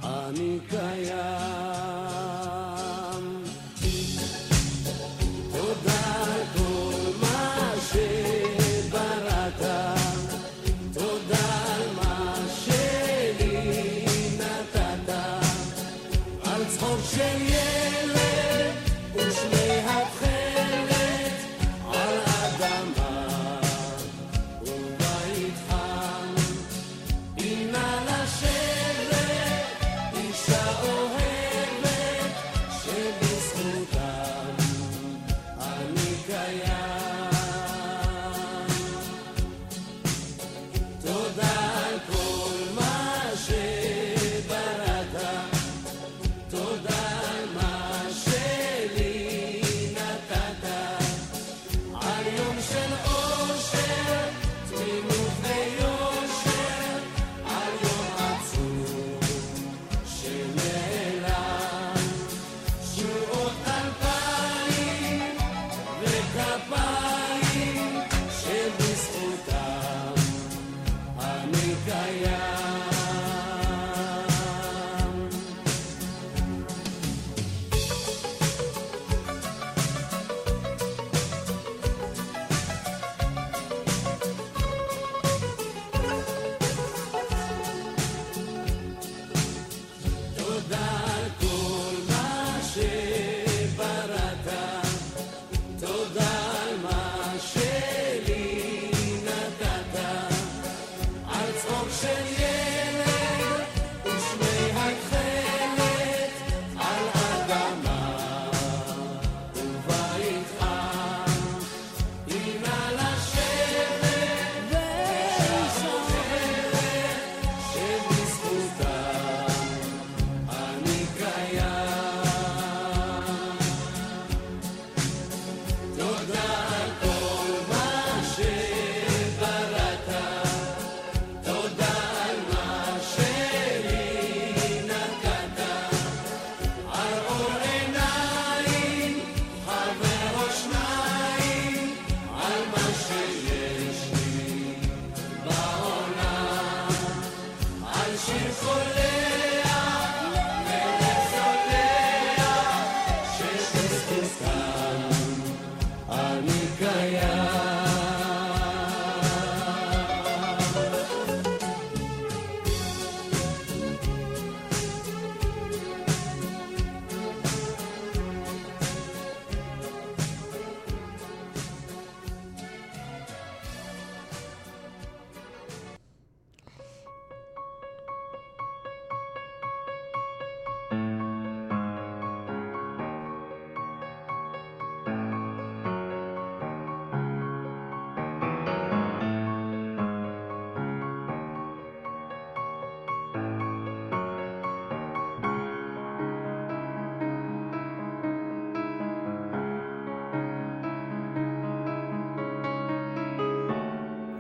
אני קיים.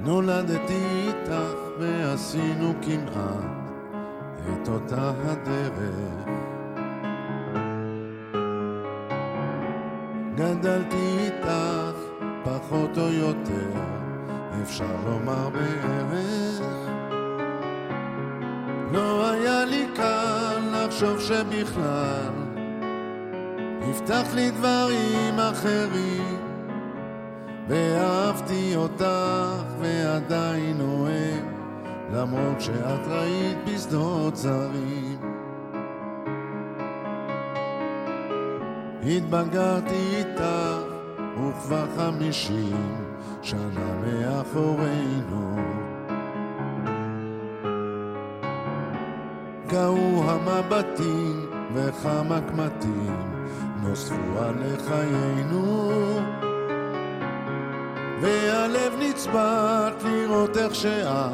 נולדתי איתך ועשינו כמעט את אותה הדרך. גדלתי איתך פחות או יותר, אפשר לומר בערך. לא היה לי קל לחשוב שבכלל הבטחת לי דברים אחרים ואהבתי אותך ועדיין אוהב למרות שאת ראית בשדות זרים. התבגרתי איתך וכבר חמישים שנה מאחורינו. קהו המבטים וכמה קמטים נוספו על חיינו והלב נצבט לראות איך שאת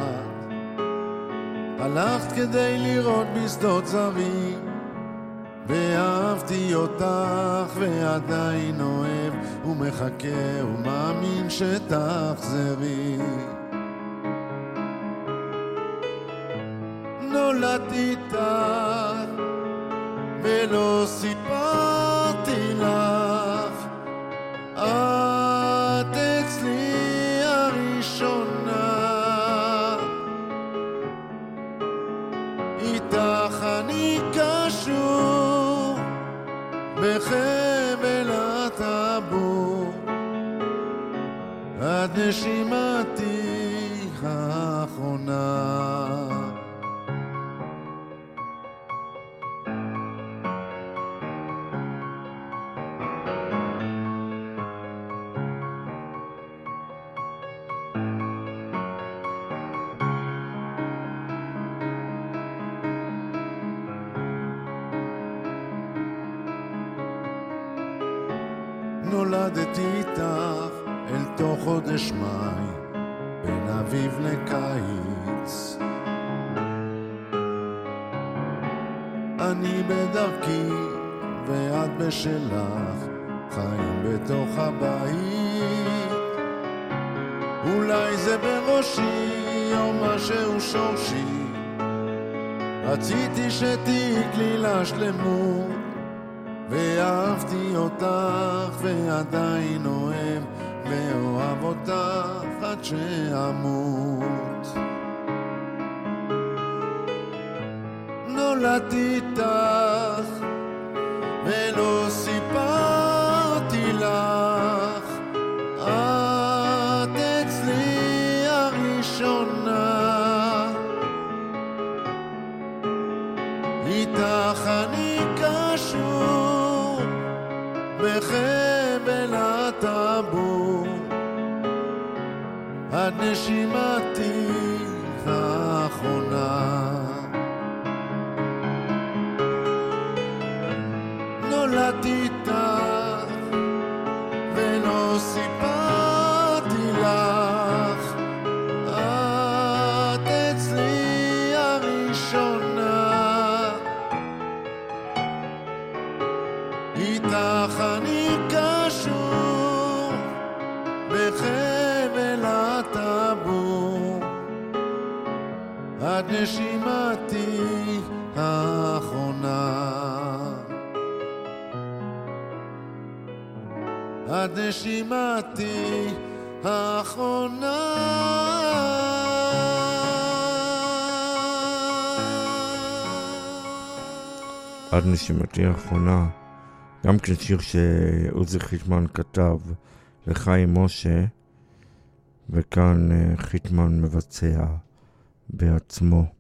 הלכת כדי לראות בשדות זרים. ואהבתי אותך ועדיין אוהב ומחכה ומאמין שתחזרי. נולדתי איתך ולא סיפרתי נשימתי האחרונה, גם כן שיר שעוזי חיטמן כתב לחיים משה, וכאן אה, חיטמן מבצע בעצמו.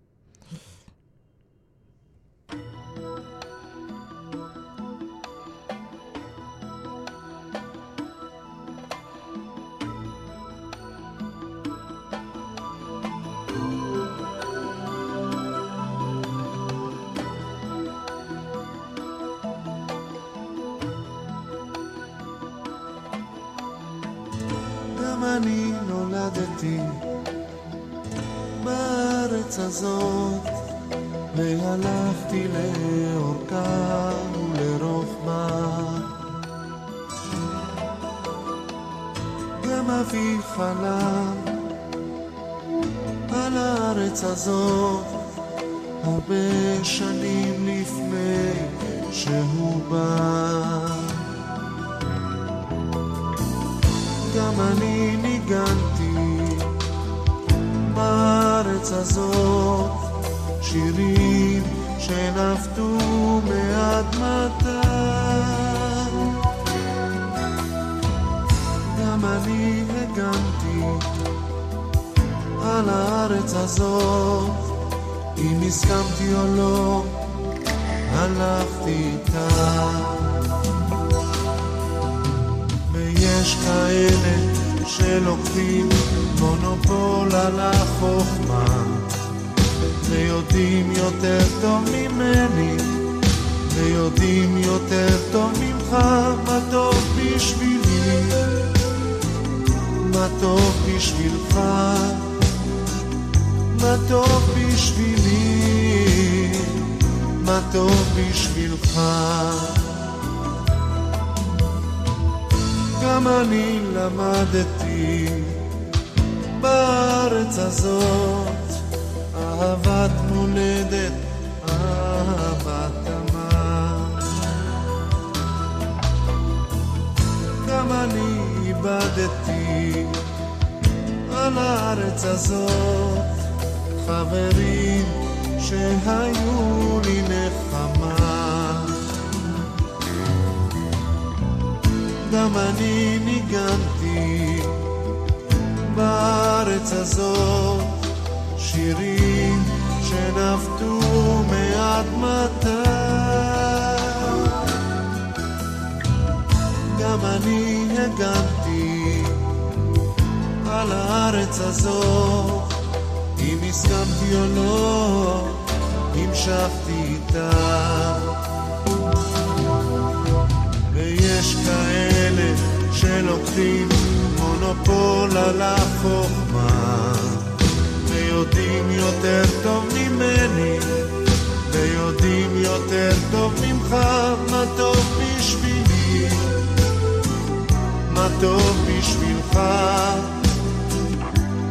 ויודעים יותר טוב ממך מה טוב בשבילי, מה טוב בשבילך. מה טוב בשבילי, מה טוב בשבילך. גם אני למדתי בארץ הזאת אהבת מולדת, איבדתי על הארץ הזאת חברים שהיו לי נחמה. גם אני ניגנתי בארץ הזאת שירים שנפטו מאדמתה. גם אני הגנתי על הארץ הזאת אם הסכמתי או לא, המשכתי איתה. ויש כאלה שלוקחים מונופול על החוכמה, ויודעים יותר טוב ממני, ויודעים יותר טוב ממך מה טוב בשבילי, מה טוב בשבילך.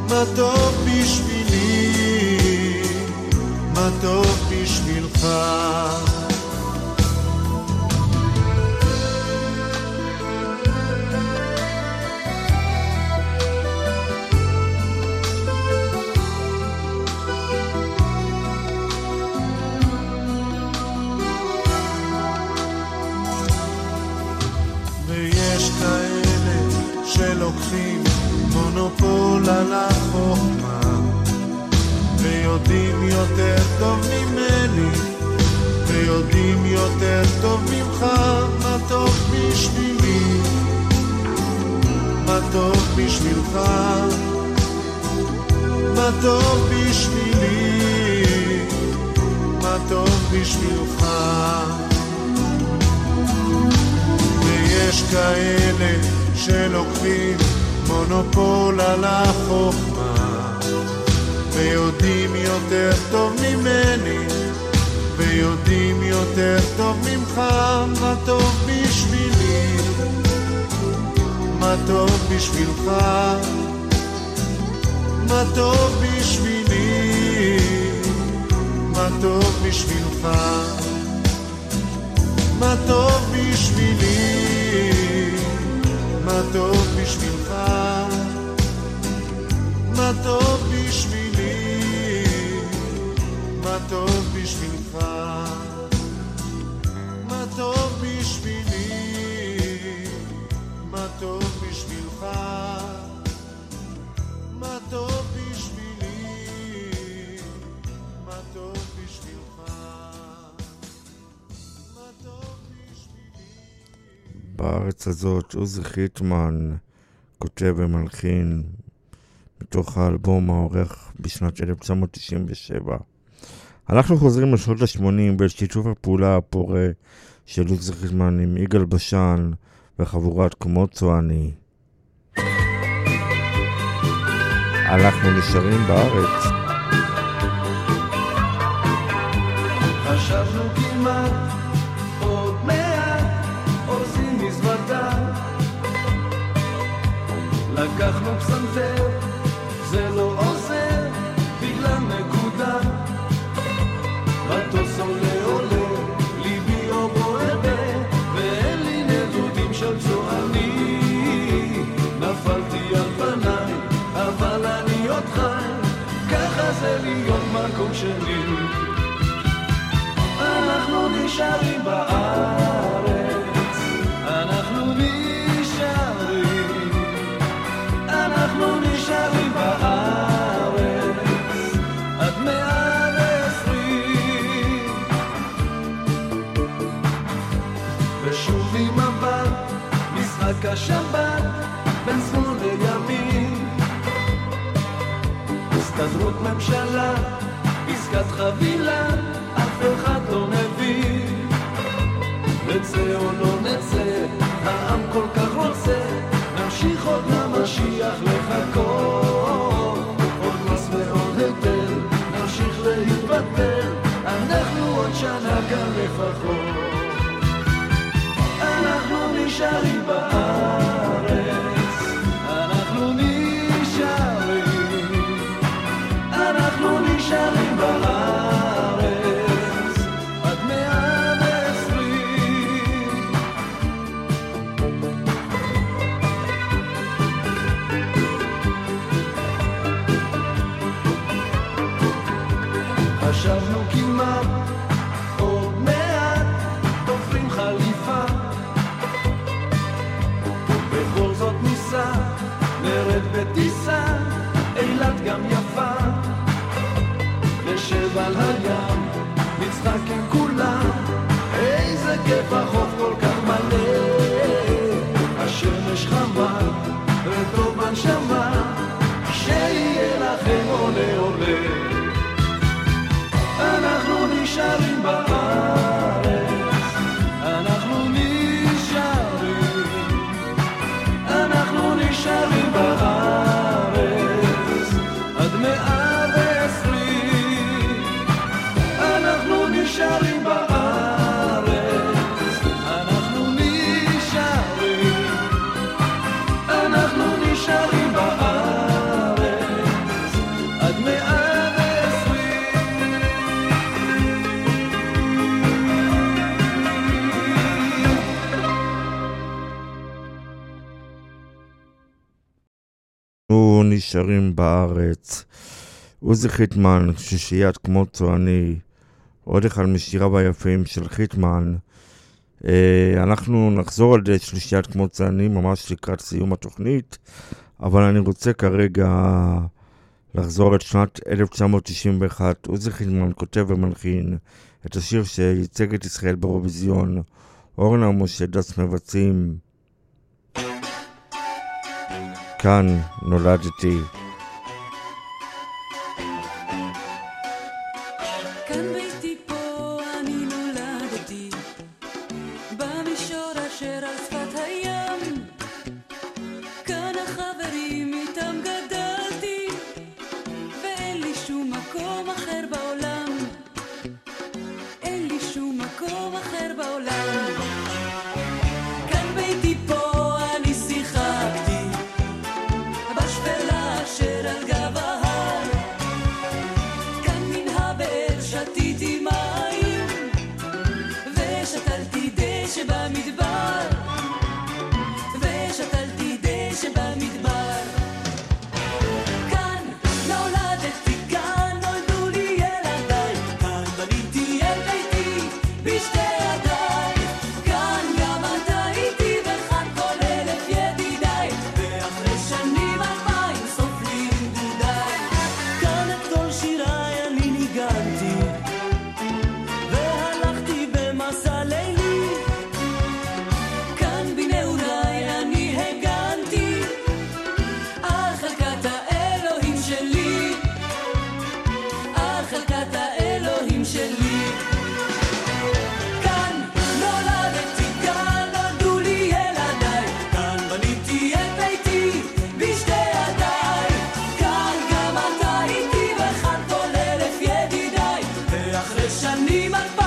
מה טוב בשבילי, מה טוב בשבילך. ויש כאלה שלוקחים מונופול על החוכמה ויודעים יותר טוב ממני ויודעים יותר טוב ממך מה טוב בשבילי? מה טוב בשבילך? מה טוב בשבילי? מה טוב בשבילך? ויש כאלה שלוקחים מונופול על החוכמה ויודעים יותר טוב ממני ויודעים יותר טוב ממך מה טוב בשבילי. מה טוב בשבילך? מה טוב בשבילי? מה טוב בשבילך? מה טוב בשבילי? מה טוב הזאת עוזי חיטמן כותב ומלחין מתוך האלבום העורך בשנת 1997. אנחנו חוזרים לשנות ה-80 בשיתוף הפעולה הפורה של עוזי חיטמן עם יגאל בשן וחבורת כמו צועני. אנחנו נשארים בארץ. חשבנו כמעט עוד לקח לו פסנתר, זה לא עוזר, בגלל נקודה. מטוס עולה עולה, ליבי או בוער ואין לי נדודים של צוענים. נפלתי על פניי, אבל אני עוד חי, ככה זה להיות מקום שני. אנחנו נשארים בארץ. הסתדרות ממשלה, עסקת חבילה, אף אחד לא מבין. נצא או לא נצא, העם כל כך רוצה נמשיך עוד למשיח לחכות. עוד מס ועוד היטל, נמשיך להתבטל אנחנו עוד שנה כאן לפחות. אנחנו נשארים בארץ, נשב על הים, נצחק עם כולם, נשארים בארץ. עוזי חיטמן, שישיית כמו צועני, עוד אחד משיריו היפים של חיטמן. אה, אנחנו נחזור על שלישיית כמו צועני ממש לקראת סיום התוכנית, אבל אני רוצה כרגע לחזור את שנת 1991. עוזי חיטמן כותב ומלחין את השיר שייצג את ישראל באירוויזיון. אורנה ומשה דס מבצעים. כאן נולדתי. 向你们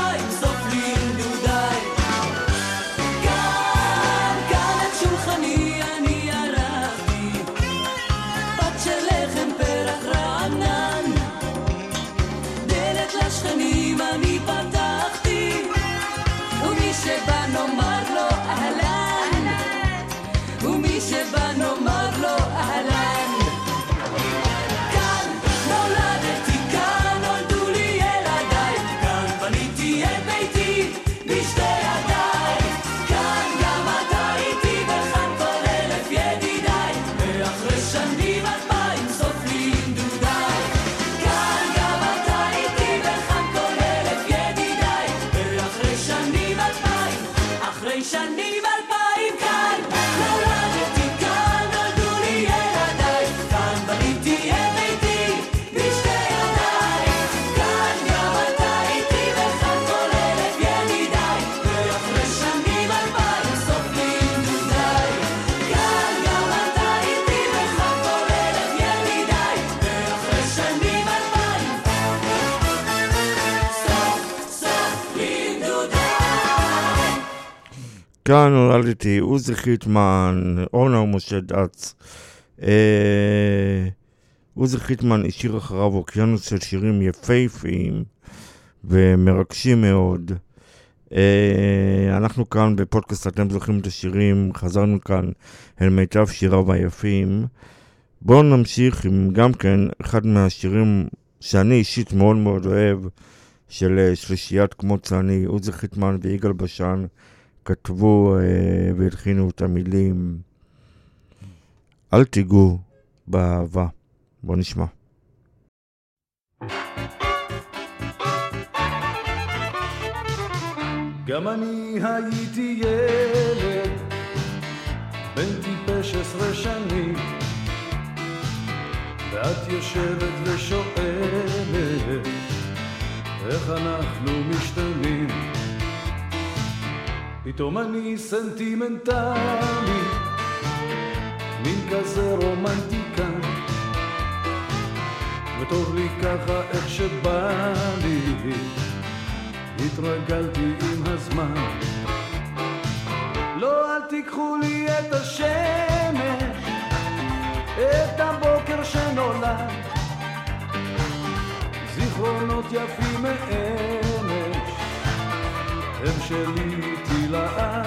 כאן נולדתי, עוזי חיטמן, אורנה ומשה דץ. אה, עוזי חיטמן השאיר אחריו אוקיינוס של שירים יפהפיים ומרגשים מאוד. אה, אנחנו כאן בפודקאסט אתם זוכרים את השירים, חזרנו כאן אל מיטב שיריו היפים. בואו נמשיך עם גם כן אחד מהשירים שאני אישית מאוד מאוד אוהב, של אה, שלישיית כמו צאני, עוזי חיטמן ויגאל בשן, כתבו אה, והלחינו את המילים אל תיגעו באהבה. בואו נשמע. גם אני הייתי ילד, בן טיפש עשרה שנים, ואת יושבת ושואלת, איך אנחנו משתנים. פתאום אני סנטימנטלי, מין כזה רומנטיקן, וטוב לי ככה איך שבא לי. התרגלתי עם הזמן. לא, אל תיקחו לי את השמש, את הבוקר שנולד. זיכרונות יפים מאמש, הם שלי איתי לעד.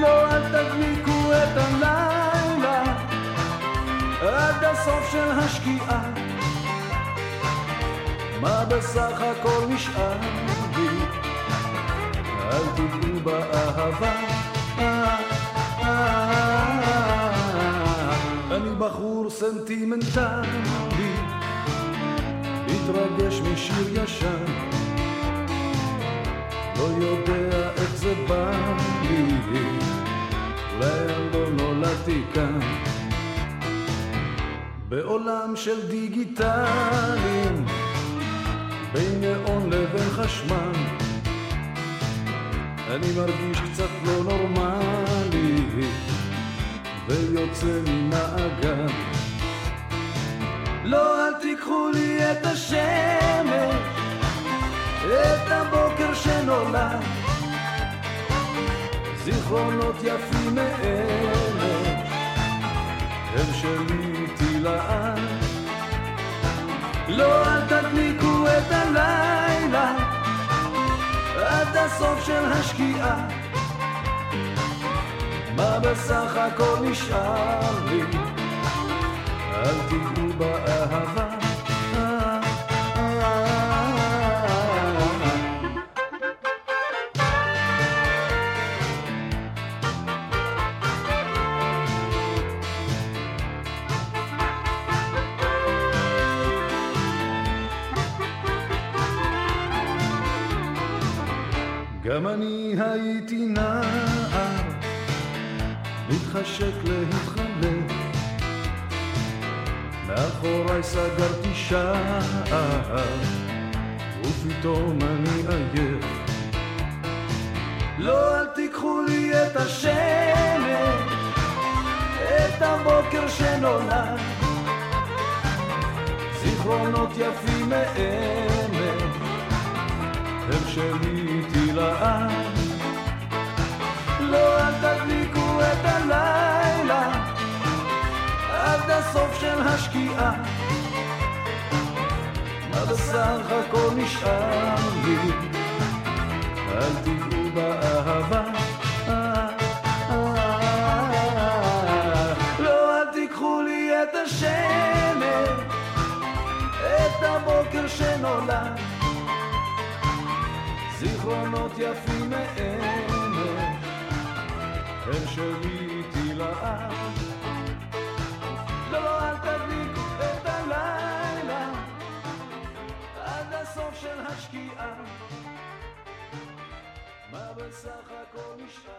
לא, אל תדליקו את הלילה, עד הסוף של השקיעה. מה בסך הכל נשאר לי? אל תיגעו באהבה. אני בחור סנטימנטלי, מתרגש משיר ישן, לא יודע איך זה בא לי, לאן לא נולדתי כאן. בעולם של דיגיטלים בין נאון לבין חשמל אני מרגיש קצת לא נורמלי ויוצא ממעגל לא, אל תיקחו לי את השמש את הבוקר שנולד זיכרונות יפים מאלה הם שלי איתי לעד לא, אל תדליקו את הלילה עד הסוף של השקיעה. מה בסך הכל נשאר לי? אל תיגעו באהבה. גם אני הייתי נער, מתחשק להתחלק. מאחוריי סגרתי שער, ופתאום אני עייף. לא, אל תיקחו לי את השמש, את הבוקר שנולד. זיכרונות יפים מאמש, הם שלי איתי לעד. לא, אל תדליקו את הלילה עד הסוף של השקיעה. מה בסך הכל נשאר לי? אל תיגעו באהבה. לא, את השמש, את הבוקר שנולד. זיכרונות יפים מאמש, הם שלי איתי לעד. לא, לא, אל תדליקו את הלילה עד הסוף של השקיעה. מה בסך הכל נשאר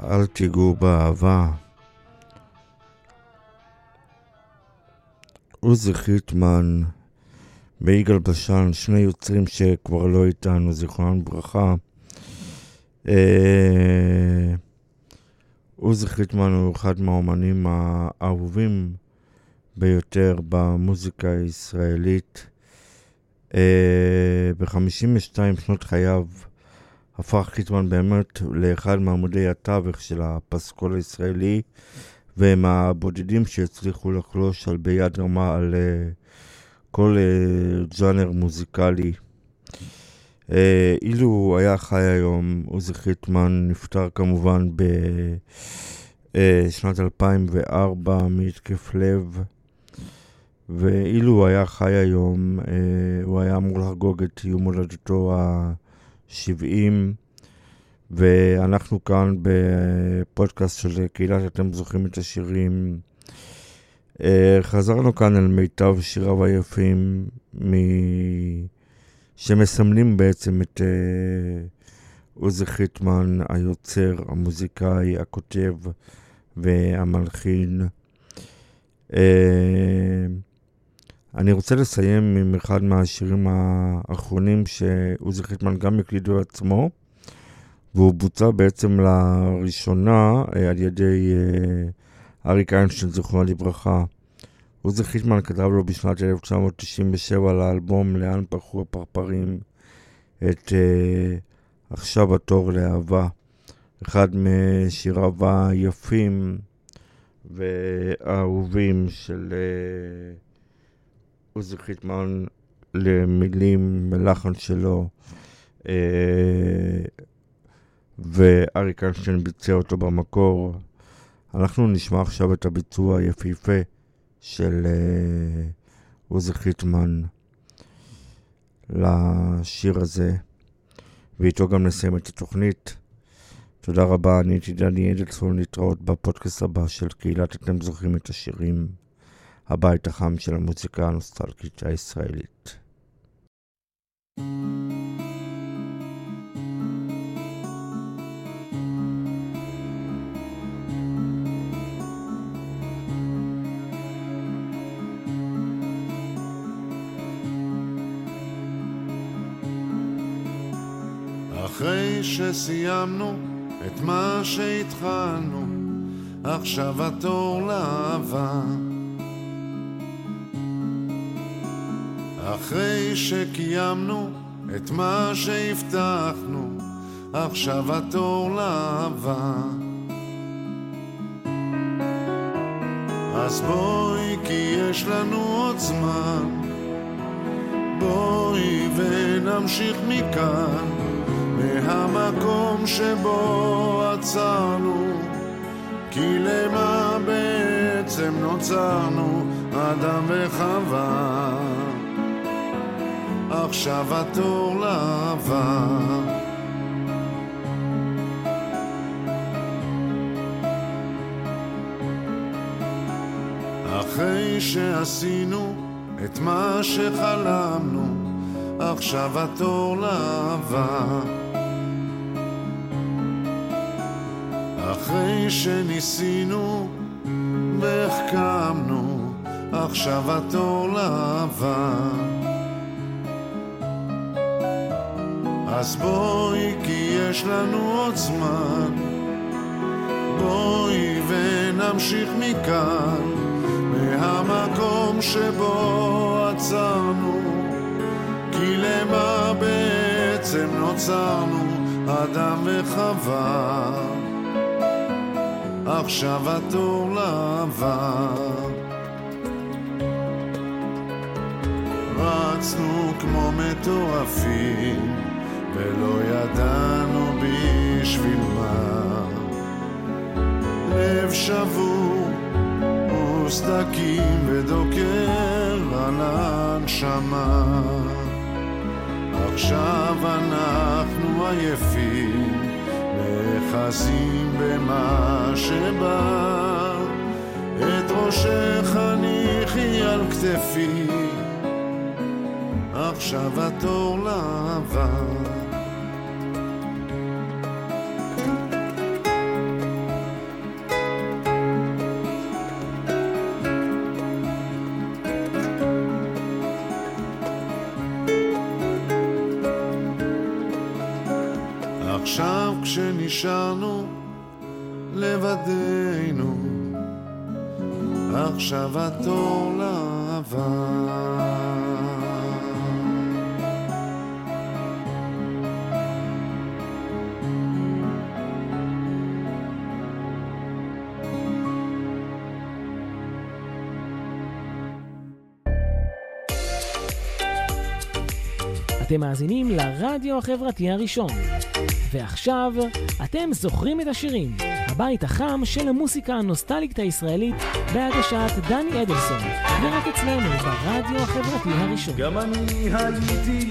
לי? אל תיגעו באהבה. עוזי חיטמן ויגאל בשן, שני יוצרים שכבר לא איתנו, זיכרונם לברכה. אה, עוזי חיטמן הוא אחד מהאומנים האהובים ביותר במוזיקה הישראלית. אה, ב-52 שנות חייו הפך חיטמן באמת לאחד מעמודי התווך של הפסקול הישראלי, והם הבודדים שהצליחו לחלוש על ביד רמה על uh, כל ג'אנר מוזיקלי. Uh, אילו היה חי היום, עוזי חיטמן נפטר כמובן בשנת 2004 מהתקף לב. ואילו היה חי היום, אה, הוא היה אמור לחגוג את יום הולדתו ה-70, ואנחנו כאן בפודקאסט של קהילת אתם זוכרים את השירים. אה, חזרנו כאן אל מיטב שיריו היפים, מ... שמסמלים בעצם את אה, עוזי חיטמן, היוצר, המוזיקאי, הכותב והמלחין. Uh, אני רוצה לסיים עם אחד מהשירים האחרונים שעוזי חיטמן גם הקליד עצמו, והוא בוצע בעצם לראשונה על ידי uh, אריק איינשטיין, זכרונו לברכה. עוזי חיטמן כתב לו בשנת 1997 לאלבום "לאן פרחו הפרפרים" את uh, "עכשיו התור לאהבה", אחד משיריו היפים והאהובים של uh, עוזי חיטמן למילים ולחן שלו, uh, ואריק איינשטיין ביצע אותו במקור. אנחנו נשמע עכשיו את הביצוע היפהפה של uh, עוזי חיטמן לשיר הזה, ואיתו גם נסיים את התוכנית. תודה רבה, אני הייתי דני אדלסון להתראות בפודקאסט הבא של קהילת אתם זוכרים את השירים, הבית החם של המוזיקה הנוסטלגית הישראלית. אחרי שסיימנו את מה שהתחלנו, עכשיו התור לאהבה. אחרי שקיימנו את מה שהבטחנו, עכשיו התור לאהבה. אז בואי כי יש לנו עוד זמן, בואי ונמשיך מכאן. מהמקום שבו עצרנו, כי למה בעצם נוצרנו, אדם וחווה. עכשיו התור לאהבה. אחרי שעשינו את מה שחלמנו, עכשיו התור לאהבה. אחרי שניסינו והחכמנו, עכשיו התור לאהבה. אז בואי כי יש לנו עוד זמן, בואי ונמשיך מכאן, מהמקום שבו עצרנו, כי למה בעצם נוצרנו, אדם וחווה. עכשיו התור לאהבה. רצנו כמו מטורפים, ולא ידענו בשביל מה. לב שבור וסדקים ודוקר על הנשמה. עכשיו אנחנו עייפים נאחזים במה שבא, את ראשך הניחי על כתפי, עכשיו התור לאהבה. עכשיו התור לאהבה. אתם מאזינים לרדיו החברתי הראשון. ועכשיו, אתם זוכרים את השירים. הבית החם של המוסיקה הנוסטליקת הישראלית בהגשת דני אדלסון, ורק אצלנו ברדיו החברתי הראשון. גם אני הייתי